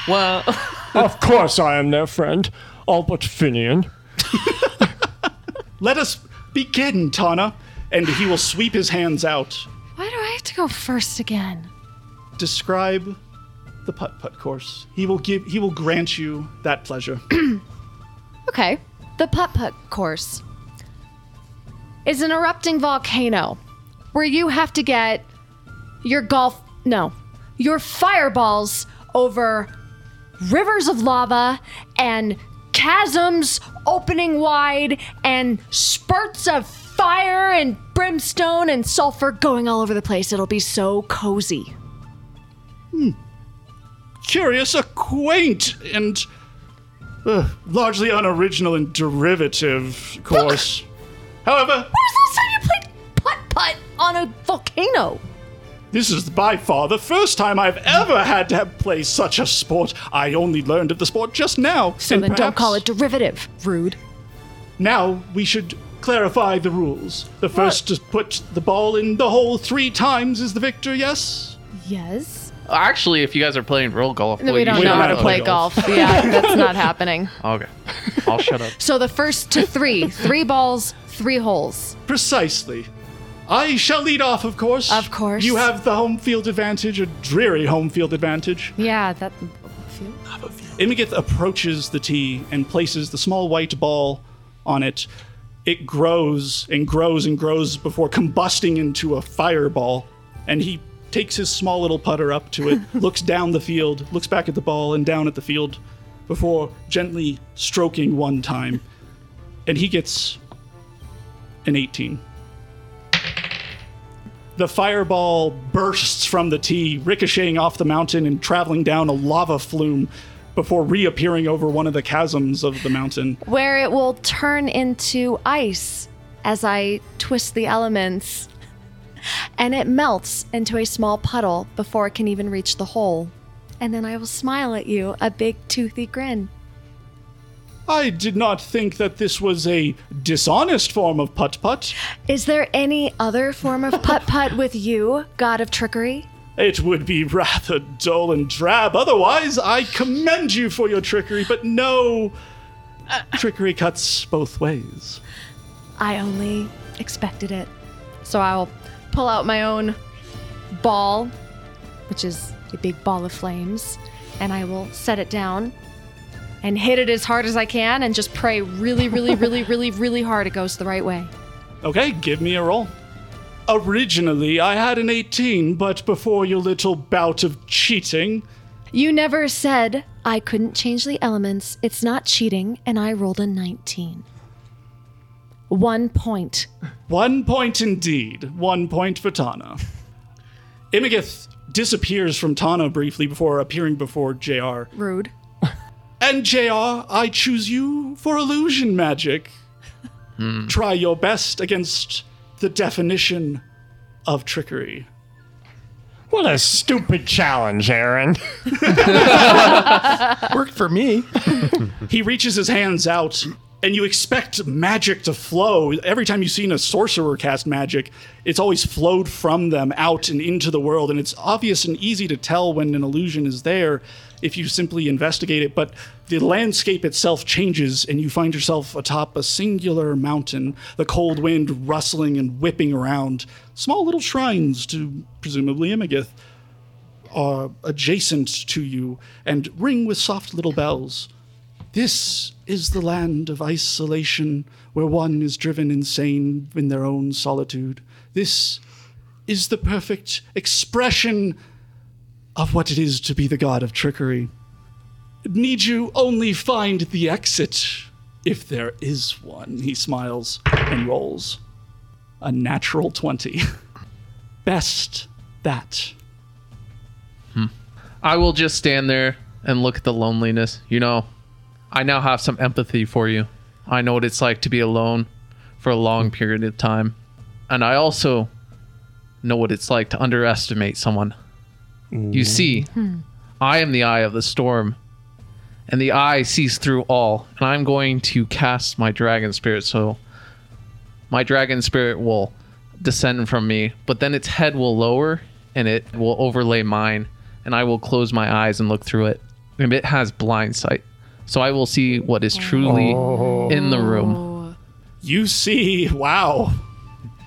Well, Of course I am their friend, all but Finian. Let us begin, Tana. And he will sweep his hands out. Why do I have to go first again? Describe the putt putt course. He will give he will grant you that pleasure. Okay. The putt putt course is an erupting volcano where you have to get your golf, no, your fireballs over rivers of lava and chasms opening wide and spurts of fire and brimstone and sulfur going all over the place. It'll be so cozy. Hmm. Curious, a quaint and uh, largely unoriginal and derivative course. However, When was the last time you played putt putt on a volcano? This is by far the first time I've ever had to have play such a sport. I only learned of the sport just now. So and then don't call it derivative. Rude. Now we should clarify the rules. The first to put the ball in the hole three times is the victor, yes? Yes. Actually, if you guys are playing real golf, No, we don't know how to play golf. Yeah, that's not happening. Okay, I'll shut up. So the first to three, three balls, three holes. Precisely. I shall lead off, of course. Of course. You have the home field advantage, a dreary home field advantage. Yeah, that. Imagith approaches the tee and places the small white ball on it. It grows and grows and grows before combusting into a fireball. And he takes his small little putter up to it, looks down the field, looks back at the ball and down at the field before gently stroking one time. And he gets an 18. The fireball bursts from the tee, ricocheting off the mountain and traveling down a lava flume before reappearing over one of the chasms of the mountain. Where it will turn into ice as I twist the elements. And it melts into a small puddle before it can even reach the hole. And then I will smile at you, a big toothy grin. I did not think that this was a dishonest form of putt putt. Is there any other form of putt putt with you, god of trickery? It would be rather dull and drab. Otherwise, I commend you for your trickery, but no. Trickery cuts both ways. I only expected it. So I'll pull out my own ball, which is a big ball of flames, and I will set it down and hit it as hard as I can and just pray really, really, really, really, really hard it goes the right way. Okay, give me a roll. Originally, I had an 18, but before your little bout of cheating, You never said I couldn't change the elements. It's not cheating, and I rolled a 19. One point. one point indeed. One point for Tana. Imagith disappears from Tana briefly before appearing before JR. Rude. And JR, I choose you for illusion magic. Hmm. Try your best against the definition of trickery. What a stupid challenge, Aaron. Worked for me. He reaches his hands out, and you expect magic to flow. Every time you've seen a sorcerer cast magic, it's always flowed from them out and into the world, and it's obvious and easy to tell when an illusion is there if you simply investigate it. But the landscape itself changes, and you find yourself atop a singular mountain, the cold wind rustling and whipping around. Small little shrines to presumably Imagith are adjacent to you and ring with soft little bells. This is the land of isolation where one is driven insane in their own solitude. This is the perfect expression of what it is to be the god of trickery. Need you only find the exit, if there is one, he smiles and rolls. A natural 20. Best that. Hmm. I will just stand there and look at the loneliness. You know, I now have some empathy for you. I know what it's like to be alone for a long period of time. And I also know what it's like to underestimate someone. You see, I am the eye of the storm, and the eye sees through all. And I'm going to cast my dragon spirit, so my dragon spirit will descend from me, but then its head will lower and it will overlay mine, and I will close my eyes and look through it. And it has blind sight. So I will see what is truly in the room. you see, wow.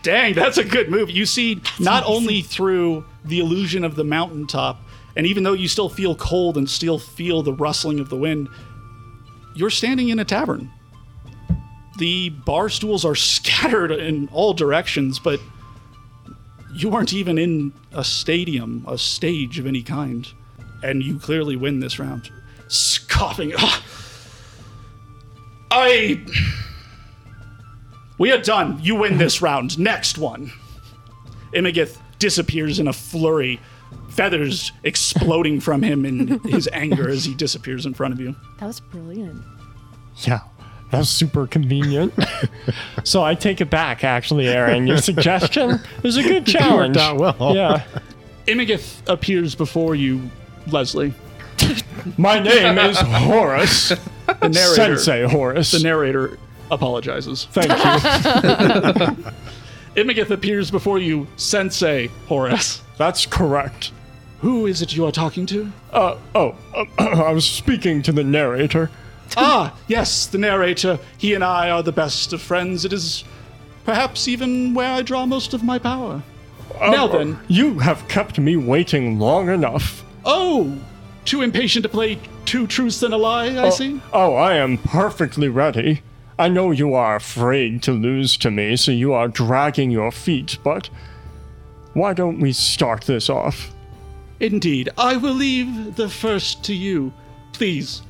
Dang, that's a good move. You see not only through the illusion of the mountaintop And even though you still feel cold and still feel the rustling of the wind, you're standing in a tavern. The bar stools are scattered in all directions, but you aren't even in a stadium, a stage of any kind. And you clearly win this round. Scoffing. "Ah, I. We are done. You win this round. Next one. Imagith disappears in a flurry, feathers exploding from him in his anger as he disappears in front of you. That was brilliant. Yeah, that was super convenient. so I take it back, actually, Aaron. Your suggestion is a good challenge. Worked out well. Yeah. Imagith appears before you, Leslie. My name is Horace. The narrator. Sensei Horace. The narrator apologizes. Thank you. Imagith appears before you, Sensei Horace. That's correct. Who is it you are talking to? Uh, oh, I was speaking to the narrator. ah, yes, the narrator. He and I are the best of friends. It is perhaps even where I draw most of my power. now then, You have kept me waiting long enough. oh, too impatient to play two truths and a lie, I see. Oh, I am perfectly ready. I know you are afraid to lose to me, so you are dragging your feet, but why don't we start this off? Indeed, I will leave the first to you. Please,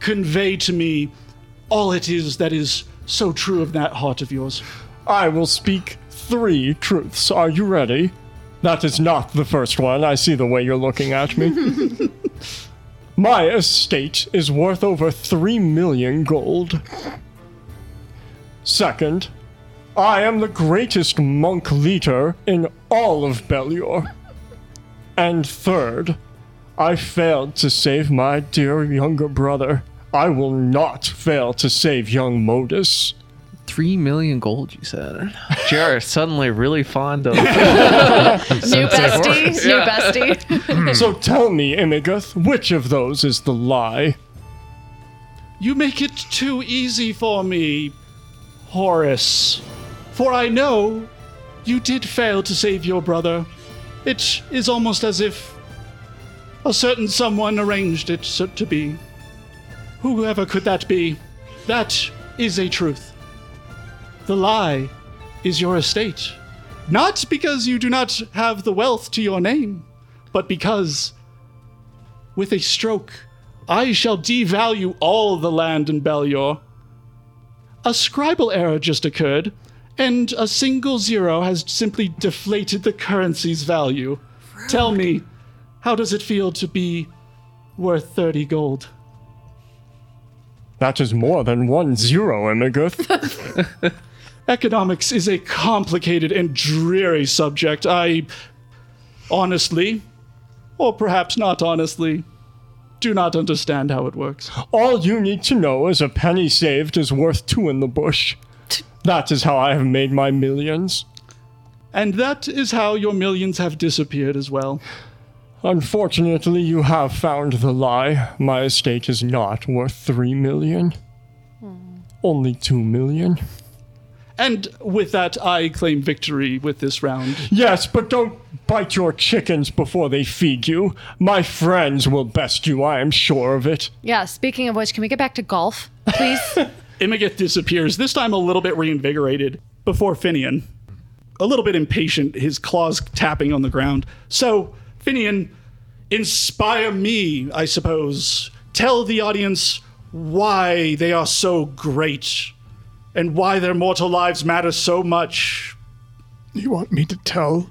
convey to me all it is that is so true of that heart of yours. I will speak three truths. Are you ready? That is not the first one. I see the way you're looking at me. My estate is worth over three million gold. Second, I am the greatest monk leader in all of Belior. And third, I failed to save my dear younger brother. I will not fail to save young Modus. Three million gold, you said. Jared suddenly really fond of. New bestie. New bestie. So tell me, Imagath, which of those is the lie? You make it too easy for me, Horace. For I know you did fail to save your brother. It is almost as if a certain someone arranged it to be. Whoever could that be? That is a truth. The lie is your estate. Not because you do not have the wealth to your name, but because with a stroke, I shall devalue all the land in Belior. A scribal error just occurred, and a single zero has simply deflated the currency's value. Tell me, how does it feel to be worth 30 gold? That is more than one zero, Imagath. Economics is a complicated and dreary subject. I honestly, or perhaps not honestly, do not understand how it works. All you need to know is a penny saved is worth two in the bush. That is how I have made my millions. And that is how your millions have disappeared as well. Unfortunately, you have found the lie. My estate is not worth three million. Hmm. Only two million. And with that, I claim victory with this round. Yes, but don't bite your chickens before they feed you. My friends will best you, I am sure of it. yeah. Speaking of which, can we get back to golf, please? Imagith disappears, this time a little bit reinvigorated, before Finian. A little bit impatient, his claws tapping on the ground. So, Finian, inspire me, I suppose. Tell the audience why they are so great and why their mortal lives matter so much. You want me to tell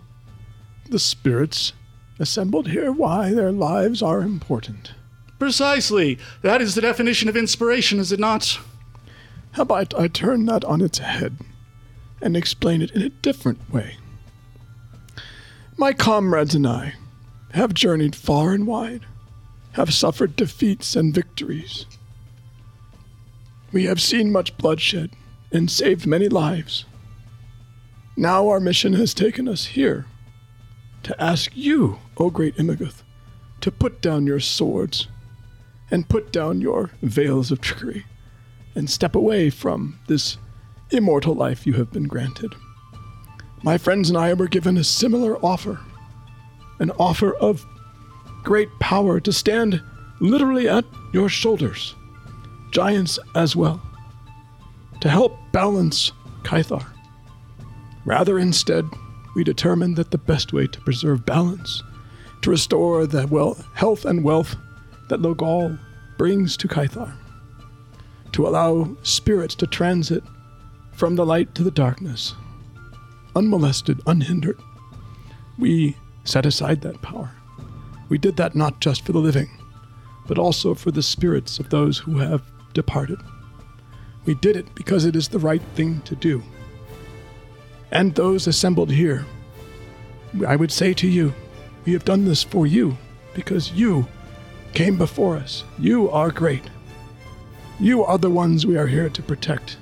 the spirits assembled here why their lives are important? Precisely. That is the definition of inspiration, is it not? How about I turn that on its head and explain it in a different way? My comrades and I have journeyed far and wide, have suffered defeats and victories. We have seen much bloodshed and saved many lives. Now our mission has taken us here to ask you, O great Imagath, to put down your swords and put down your veils of trickery and step away from this immortal life you have been granted. My friends and I were given a similar offer an offer of great power to stand literally at your shoulders, giants as well, to help balance Kythar. Rather, instead, we determined that the best way to preserve balance, to restore the health and wealth that Logal brings to Kythar, to allow spirits to transit from the light to the darkness, unmolested, unhindered. We set aside that power. We did that not just for the living, but also for the spirits of those who have departed. We did it because it is the right thing to do. And those assembled here, I would say to you, we have done this for you because you came before us. You are great. You are the ones we are here to protect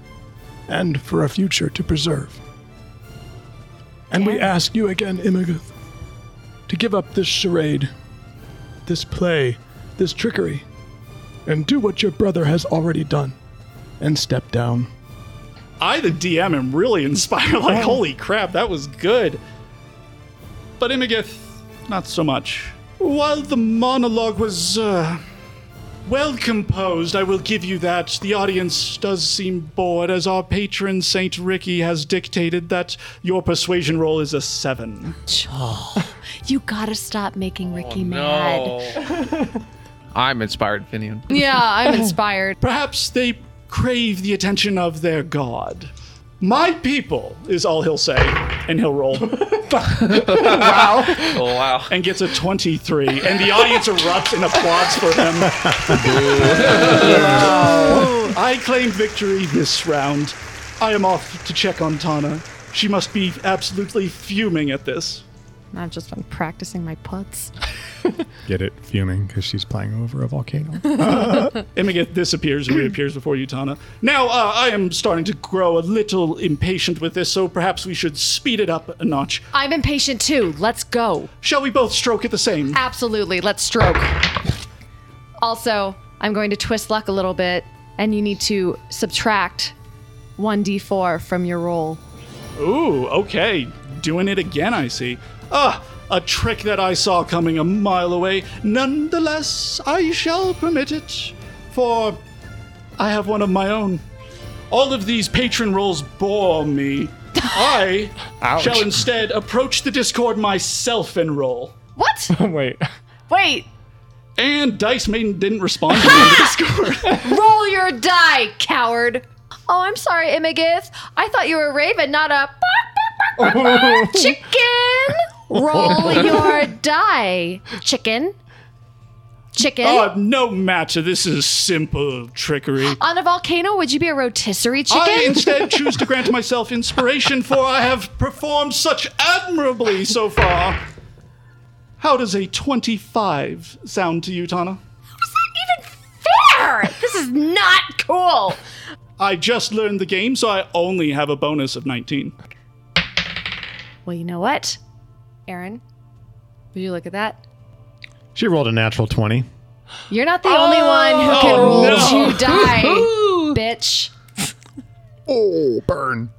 and for a future to preserve. And we ask you again, Imagith, to give up this charade, this play, this trickery, and do what your brother has already done and step down. I, the DM, am really inspired. Like, holy crap, that was good. But Imagith, not so much. While the monologue was uh, well composed, I will give you that. The audience does seem bored, as our patron Saint Ricky has dictated that your persuasion roll is a seven. You gotta stop making Ricky mad. I'm inspired, Finian. Yeah, I'm inspired. Perhaps they crave the attention of their god. My people is all he'll say, and he'll roll. Oh wow. and gets a 23, and the audience erupts in applause for him. I claim victory this round. I am off to check on Tana. She must be absolutely fuming at this. I've just been practicing my putts. Get it? Fuming because she's playing over a volcano. Imagith disappears and reappears before Utana. Now, uh, I am starting to grow a little impatient with this, so perhaps we should speed it up a notch. I'm impatient too. Let's go. Shall we both stroke at the same? Absolutely. Let's stroke. Also, I'm going to twist luck a little bit, and you need to subtract 1d4 from your roll. Ooh, okay. Doing it again, I see. Ah, a trick that I saw coming a mile away. Nonetheless, I shall permit it, for I have one of my own. All of these patron rolls bore me. I shall instead approach the Discord myself and roll. What? Wait. Wait. And Dice Maiden didn't respond to me in the Discord. Roll your die, coward. Oh, I'm sorry, Imagith. I thought you were a raven, not a chicken. Roll your die, chicken. Chicken. oh, I'm no match. This is simple trickery. On a volcano, would you be a rotisserie chicken? I instead choose to grant myself inspiration, for I have performed such admirably so far. How does a 25 sound to you, Tana? Is that even fair? This is not cool. I just learned the game, so I only have a bonus of 19. Well, you know what, Aaron? Would you look at that? she rolled a natural 20. You're not the only oh, one who can Oh, roll no. two die, bitch. Oh, burn.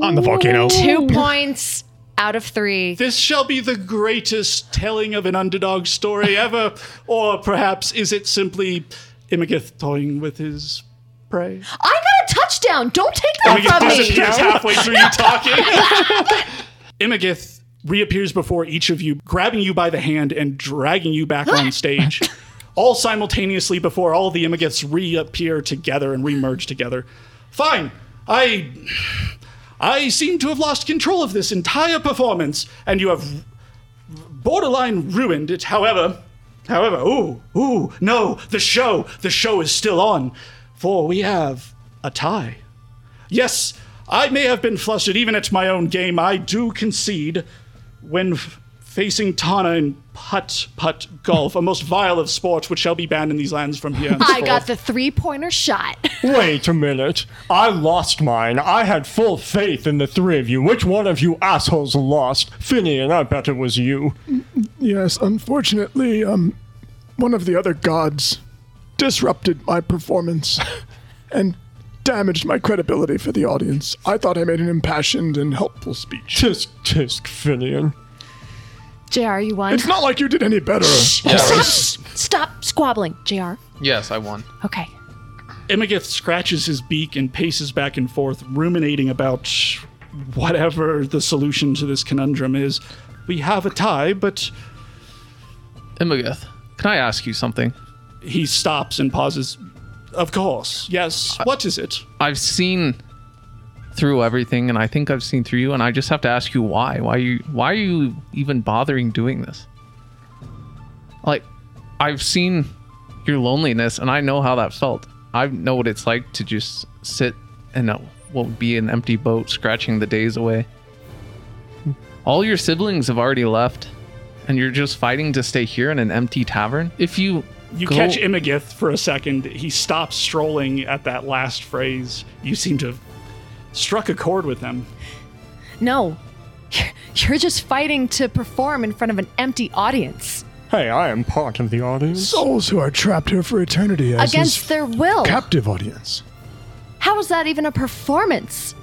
On the volcano. Two points out of three. This shall be the greatest telling of an underdog story ever. or perhaps is it simply Imagith toying with his prey? I got a touchdown. Don't take that Imagith from me. disappears halfway through you talking. Imagith reappears before each of you, grabbing you by the hand and dragging you back on stage. All simultaneously before all the Imagiths reappear together and remerge together. Fine. I. I seem to have lost control of this entire performance, and you have borderline ruined it. However, however, ooh, ooh, no, the show, the show is still on, for we have a tie. Yes, I may have been flustered even at my own game. I do concede when f- facing Tana in putt putt golf, a most vile of sports which shall be banned in these lands from here. I got the three pointer shot. Wait a minute. I lost mine. I had full faith in the three of you. Which one of you assholes lost? Finian, I bet it was you. Yes, unfortunately, um, one of the other gods disrupted my performance and damaged my credibility for the audience. I thought I made an impassioned and helpful speech. Tisk tisk, Finian. JR, you won. It's not like you did any better. Stop squabbling, JR. Yes, I won. Okay. Imagith scratches his beak and paces back and forth, ruminating about whatever the solution to this conundrum is. We have a tie, but Imagith, can I ask you something? he stops and pauses. Of course, yes. What is it? I've seen through everything, and I think I've seen through you, and I just have to ask you why. Why you? Why are you even bothering doing this? Like, I've seen your loneliness, and I know how that felt. I know what it's like to just sit in a what would be an empty boat, scratching the days away. All your siblings have already left, and you're just fighting to stay here in an empty tavern. If you You go- catch Imagith for a second. He stops strolling at that last phrase. You seem to have struck a chord with him. No. You're just fighting to perform in front of an empty audience Hey, I am part of the audience. Souls who are trapped here for eternity as against his their will. captive audience. How is that even a performance?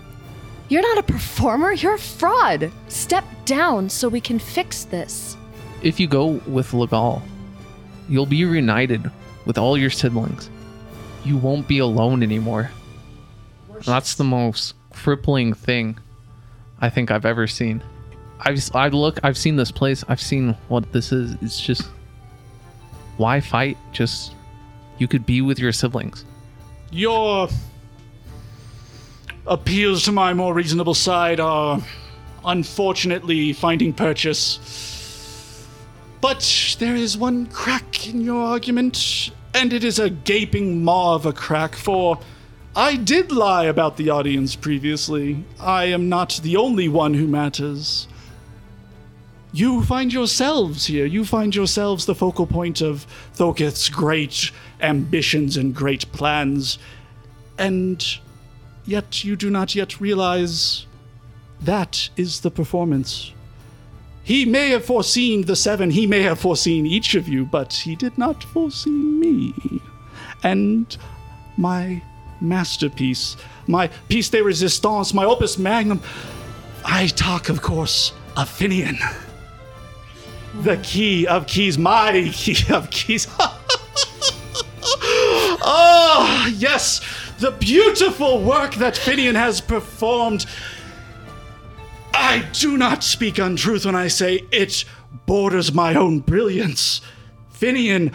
You're not a performer, you're a fraud. Step down so we can fix this. if you go with Legal, you'll be reunited with all your siblings. You won't be alone anymore. That's the most crippling thing I think I've ever seen. I've I look I've seen this place. I've seen what this is. It's just why fight? Just you could be with your siblings. Your appeals to my more reasonable side are unfortunately finding purchase. But there is one crack in your argument, and it is a gaping maw of a crack, for I did lie about the audience previously. I am not the only one who matters. You find yourselves here. You find yourselves the focal point of Thoketh's great ambitions and great plans. And yet you do not yet realize that is the performance. He may have foreseen the seven, he may have foreseen each of you, but he did not foresee me. And my masterpiece, my piece de resistance, my opus magnum. I talk, of course, of Finian. The key of keys, my key of keys. oh, yes, the beautiful work that Finian has performed. I do not speak untruth when I say it borders my own brilliance. Finian,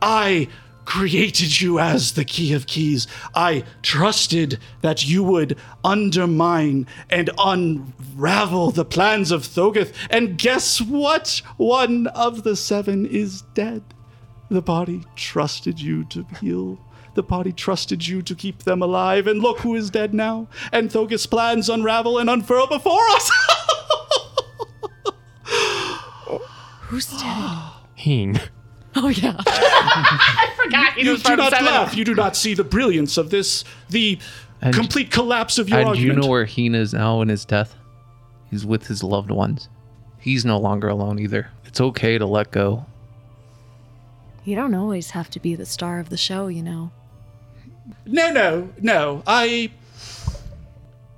I created you as the key of keys. I trusted that you would undermine and unravel the plans of Thogeth. And guess what? One of the seven is dead. The body trusted you to heal. The party trusted you to keep them alive. And look who is dead now. And Thogeth's plans unravel and unfurl before us. Who's dead? Heen. Oh, yeah. I forgot he you was do part of not seven. laugh. You do not see the brilliance of this, the And- complete collapse of your and you argument. know where Heen is now in his death? He's with his loved ones. He's no longer alone either. It's okay to let go. You don't always have to be the star of the show, you know. No, no, no. I.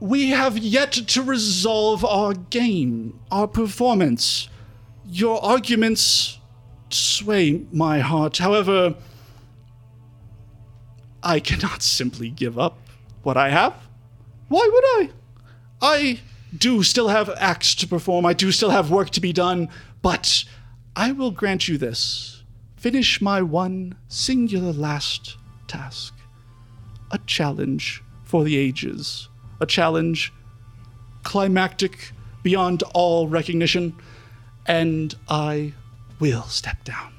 We have yet to resolve our game, our performance. Your arguments sway my heart. However, I cannot simply give up what I have. Why would I? I do still have acts to perform, I do still have work to be done, but I will grant you this. Finish my one singular last task a challenge for the ages, a challenge climactic beyond all recognition, and I will step down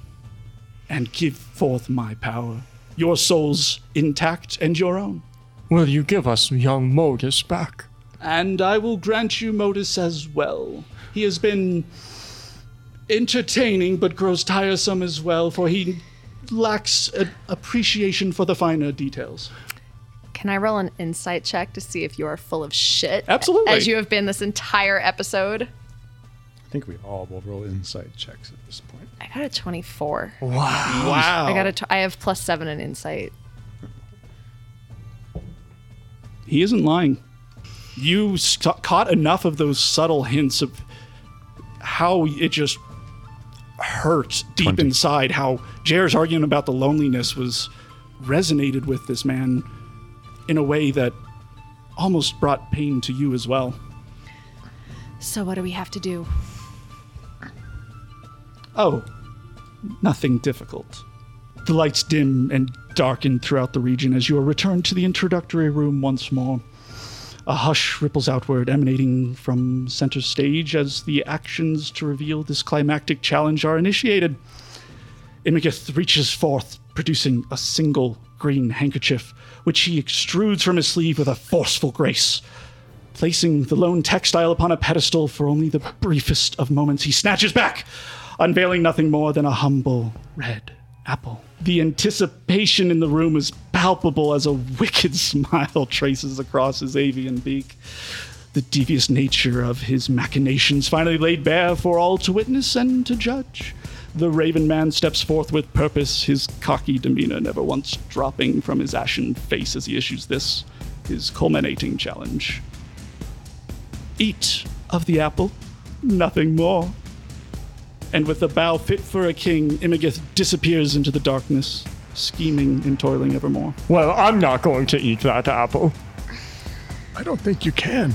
and give forth my power, your souls intact and your own. Will you give us young Modus back? And I will grant you Modus as well. He has been entertaining but grows tiresome as well, for he lacks appreciation for the finer details. Can I roll an insight check to see if you are full of shit? Absolutely. As you have been this entire episode. I think we all will roll insight checks at this point. I got a 24. Wow. Wow. I got a. T- I have plus seven in insight. He isn't lying. You st- caught enough of those subtle hints of how it just hurt deep 20. inside how Jair's argument about the loneliness was resonated with this man in a way that almost brought pain to you as well. So what do we have to do? Oh, nothing difficult. The lights dim and darken throughout the region as you are returned to the introductory room once more. A hush ripples outward, emanating from center stage as the actions to reveal this climactic challenge are initiated. Imagith reaches forth, producing a single green handkerchief, which he extrudes from his sleeve with a forceful grace. Placing the lone textile upon a pedestal for only the briefest of moments, he snatches back, unveiling nothing more than a humble red apple. The anticipation in the room is palpable as a wicked smile traces across his avian beak. The devious nature of his machinations finally laid bare for all to witness and to judge. The raven man steps forth with purpose, his cocky demeanor never once dropping from his ashen face as he issues this, his culminating challenge. Eat of the apple, nothing more. And with a bow fit for a king, Imagith disappears into the darkness, scheming and toiling evermore. Well, I'm not going to eat that apple. I don't think you can.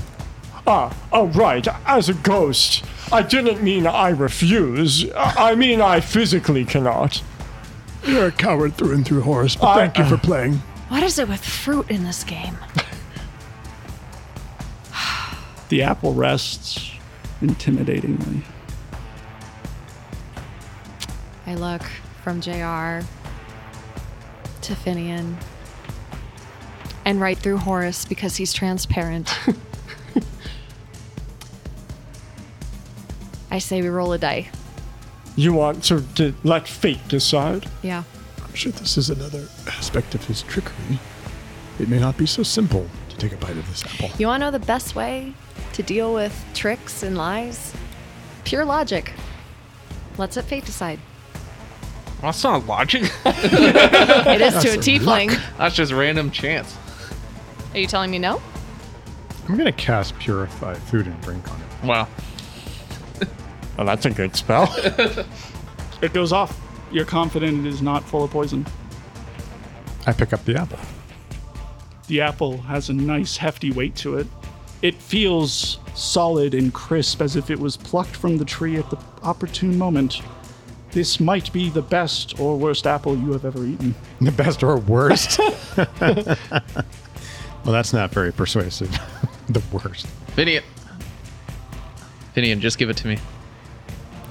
Ah, oh, right, as a ghost. I didn't mean I refuse. I I mean I physically cannot. You're a coward through and through, Horace, but I- thank you for playing. What is it with fruit in this game? The apple rests intimidatingly. I look from JR to Finian and right through Horace because he's transparent. I say we roll a die. You want to, to let fate decide? Yeah. I'm sure this is another aspect of his trickery. It may not be so simple to take a bite of this apple. You want to know the best way to deal with tricks and lies? Pure logic. Let's let fate decide. That's not logic. It is to a tiefling. That's just random chance. Are you telling me no? I'm gonna cast Purify Food and Drink on it. Wow. Well, that's a good spell. It goes off. You're confident it is not full of poison. I pick up the apple. The apple has a nice hefty weight to it. It feels solid and crisp as if it was plucked from the tree at the opportune moment. This might be the best or worst apple you have ever eaten. The best or worst? well, that's not very persuasive. the worst. Finian. Finian, just give it to me.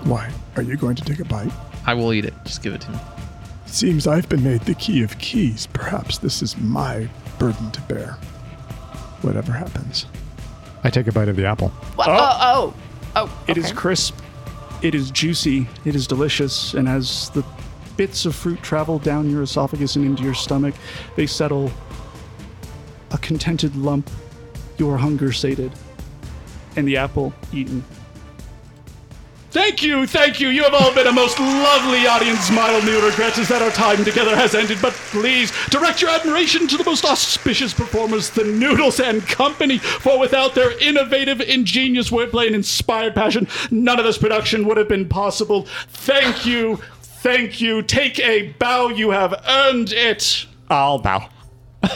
Why? Are you going to take a bite? I will eat it. Just give it to me. Seems I've been made the key of keys. Perhaps this is my burden to bear. Whatever happens. I take a bite of the apple. What? Oh. oh, oh, oh. It is okay. crisp, it is juicy, it is delicious, and as the bits of fruit travel down your esophagus and into your stomach, they settle a contented lump, your hunger sated, and the apple eaten. Thank you, thank you. You have all been a most lovely audience. My only regret is that our time together has ended, but please direct your admiration to the most auspicious performers, the Noodles and Company, for without their innovative, ingenious wordplay and inspired passion, none of this production would have been possible. Thank you, thank you. Take a bow. You have earned it. I'll bow.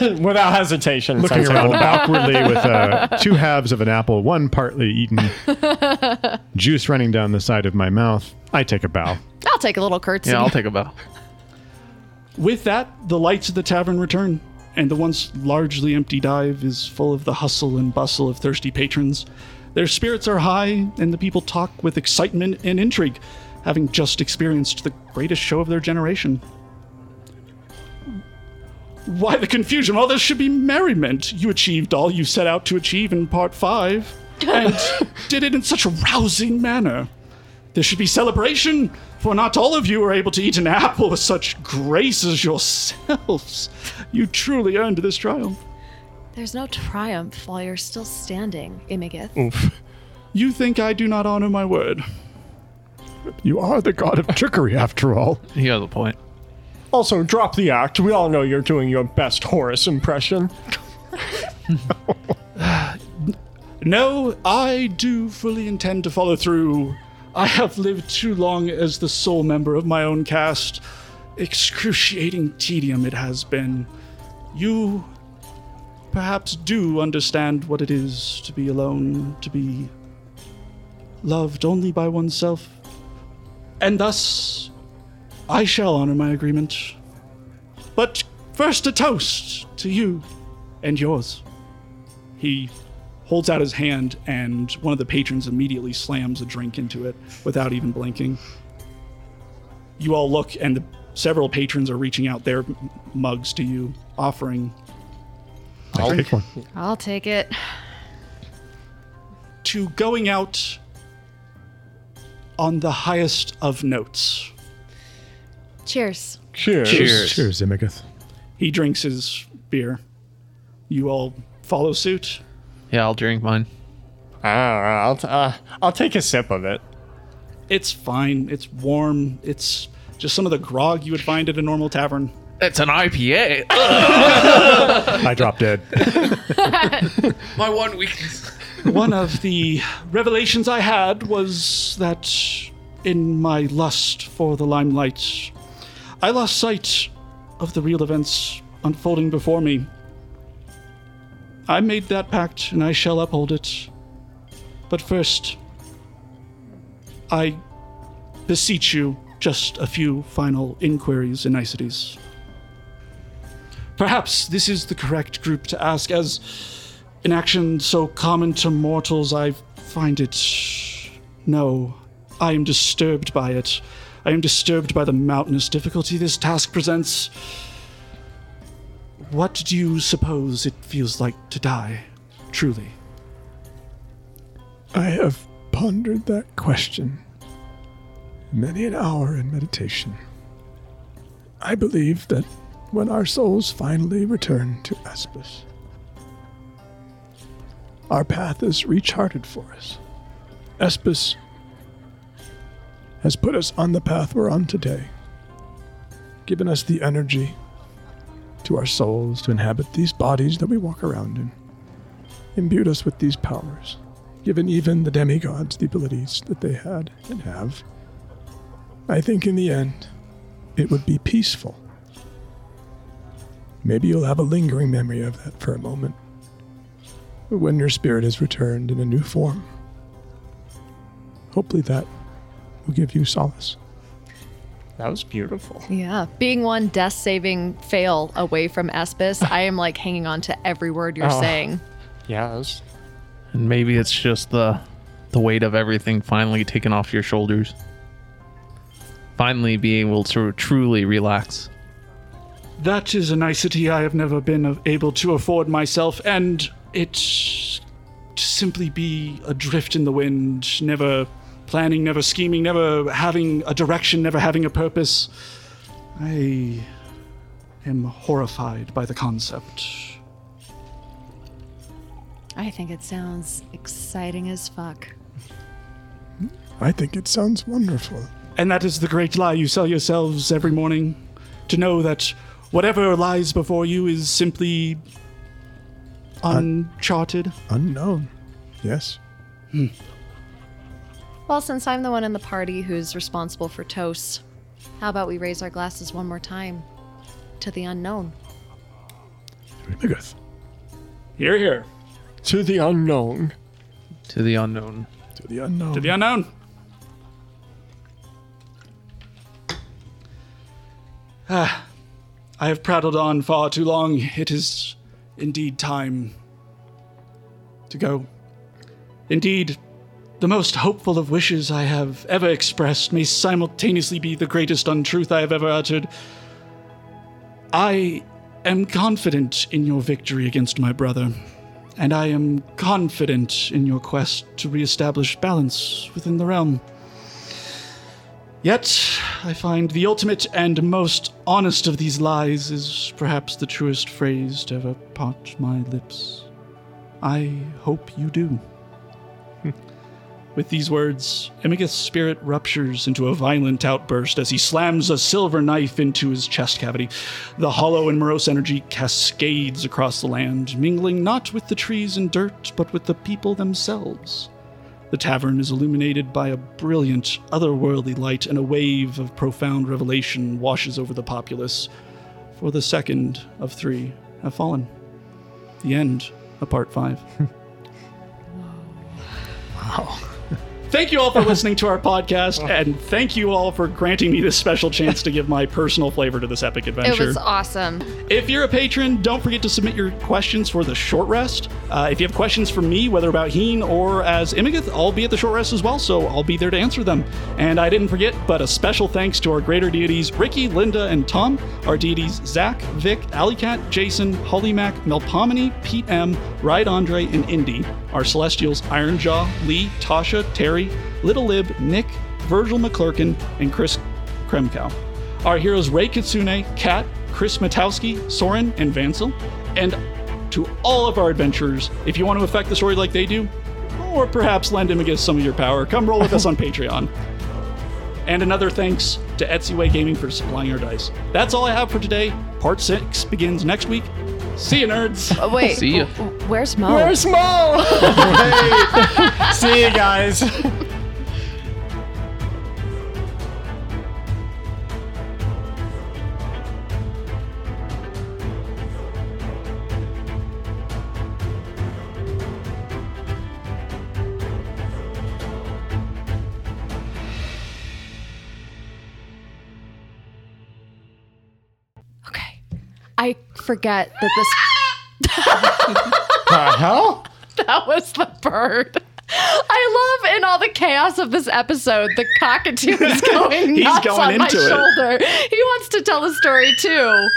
Without hesitation. Looking around awkwardly with uh, two halves of an apple, one partly eaten, juice running down the side of my mouth. I take a bow. I'll take a little curtsy. Yeah, I'll take a bow. With that, the lights of the tavern return, and the once largely empty dive is full of the hustle and bustle of thirsty patrons. Their spirits are high, and the people talk with excitement and intrigue, having just experienced the greatest show of their generation. Why the confusion? Well, there should be merriment. You achieved all you set out to achieve in part five, and did it in such a rousing manner. There should be celebration, for not all of you were able to eat an apple with such grace as yourselves. You truly earned this triumph. There's no triumph while you're still standing, Imagith. Oof. You think I do not honor my word? You are the god of trickery, after all. He has a point. Also, drop the act. We all know you're doing your best Horace impression. No, I do fully intend to follow through I have lived too long as the sole member of my own cast. Excruciating tedium it has been. You perhaps do understand what it is to be alone, to be loved only by oneself. And thus, I shall honor my agreement. But first, a toast to you and yours. He holds out his hand, and one of the patrons immediately slams a drink into it without even blinking. You all look, and the, several patrons are reaching out their m- mugs to you, offering I'll take one. I'll take it. to going out on the highest of notes. Cheers. Cheers. Cheers. Cheers, Imagith. He drinks his beer. You all follow suit. Yeah, I'll drink mine. I don't know, I'll, t- uh, I'll take a sip of it. It's fine. It's warm. It's just some of the grog you would find at a normal tavern. It's an IPA. I drop dead. My one weakness. One of the revelations I had was that in my lust for the limelight, I lost sight of the real events unfolding before me. I made that pact and I shall uphold it. But first, I beseech you just a few final inquiries and niceties. Perhaps this is the correct group to ask, as an action so common to mortals, I find it. No, I am disturbed by it. I am disturbed by the mountainous difficulty this task presents. What do you suppose it feels like to die, truly? I have pondered that question many an hour in meditation. I believe that when our souls finally return to Espis, our path is recharted for us. Espis has put us on the path we're on today, given us the energy to our souls to inhabit these bodies that we walk around in, imbued us with these powers, given even the demigods the abilities that they had and have. I think in the end, it would be peaceful. Maybe you'll have a lingering memory of that for a moment. When your spirit has returned in a new form, hopefully that will give you solace. That was beautiful. Yeah. Being one death saving fail away from Espis, I am like hanging on to every word you're Oh. saying. Yeah, was, And maybe it's just the the weight of everything finally taken off your shoulders. Finally being able to truly relax. That is a nicety I have never been able to afford myself, and it to simply be adrift in the wind, never planning, never scheming, never having a direction, never having a purpose. I am horrified by the concept. I think it sounds exciting as fuck. Hmm? I think it sounds wonderful. And that is the great lie you sell yourselves every morning to know that whatever lies before you is simply uncharted. Unknown. Yes. Hmm. Well, since I'm the one in the party who's responsible for toast, how about we raise our glasses one more time to the unknown? Megeth. Hear, hear. to the unknown. To the unknown. To the unknown. To the unknown. Ah, I have prattled on far too long. It is indeed time to go. Indeed, the most hopeful of wishes I have ever expressed may simultaneously be the greatest untruth I have ever uttered. I am confident in your victory against my brother, and I am confident in your quest to reestablish balance within the realm. Yet, I find the ultimate and most honest of these lies is perhaps the truest phrase to ever part my lips. I hope you do. With these words, Imagith's spirit ruptures into a violent outburst as he slams a silver knife into his chest cavity. The hollow and morose energy cascades across the land, mingling not with the trees and dirt, but with the people themselves. The tavern is illuminated by a brilliant, otherworldly light, and a wave of profound revelation washes over the populace. For the second of three have fallen. The end of part five. Thank you all for listening to our podcast, and thank you all for granting me this special chance to give my personal flavor to this epic adventure. It was awesome. If you're a patron, don't forget to submit your questions for the short rest. Uh, if you have questions for me, whether about Heen or as Imagith, I'll be at the short rest as well, so I'll be there to answer them. And I didn't forget, but a special thanks to our greater deities Ricky, Linda, and Tom, our deities Zach, Vic, Alleycat, Jason, Hollymac, Melpomene, Pete M, Ride Andre, and Indy, our celestials Ironjaw, Lee, Tasha, Terry, Little Lib, Nick, Virgil McClurkin, and Chris Kremkow. Our heroes Ray Kitsune, Kat, Chris Matowski, Soren, and Vansel. And to all of our adventurers, if you want to affect the story like they do, or perhaps lend him against some of your power, come roll with us on Patreon. And another thanks to Esty Way Gaming for supplying our dice. That's all I have for today. Part 6 begins next week. See you, nerds! Oh, wait. See ya. w- w- Where's Mo? Where's Mo? See you guys. Forget that this the hell? that was the bird. I love in all the chaos of this episode, the cockatoo is going He's nuts going on my it. shoulder. He wants to tell the story too.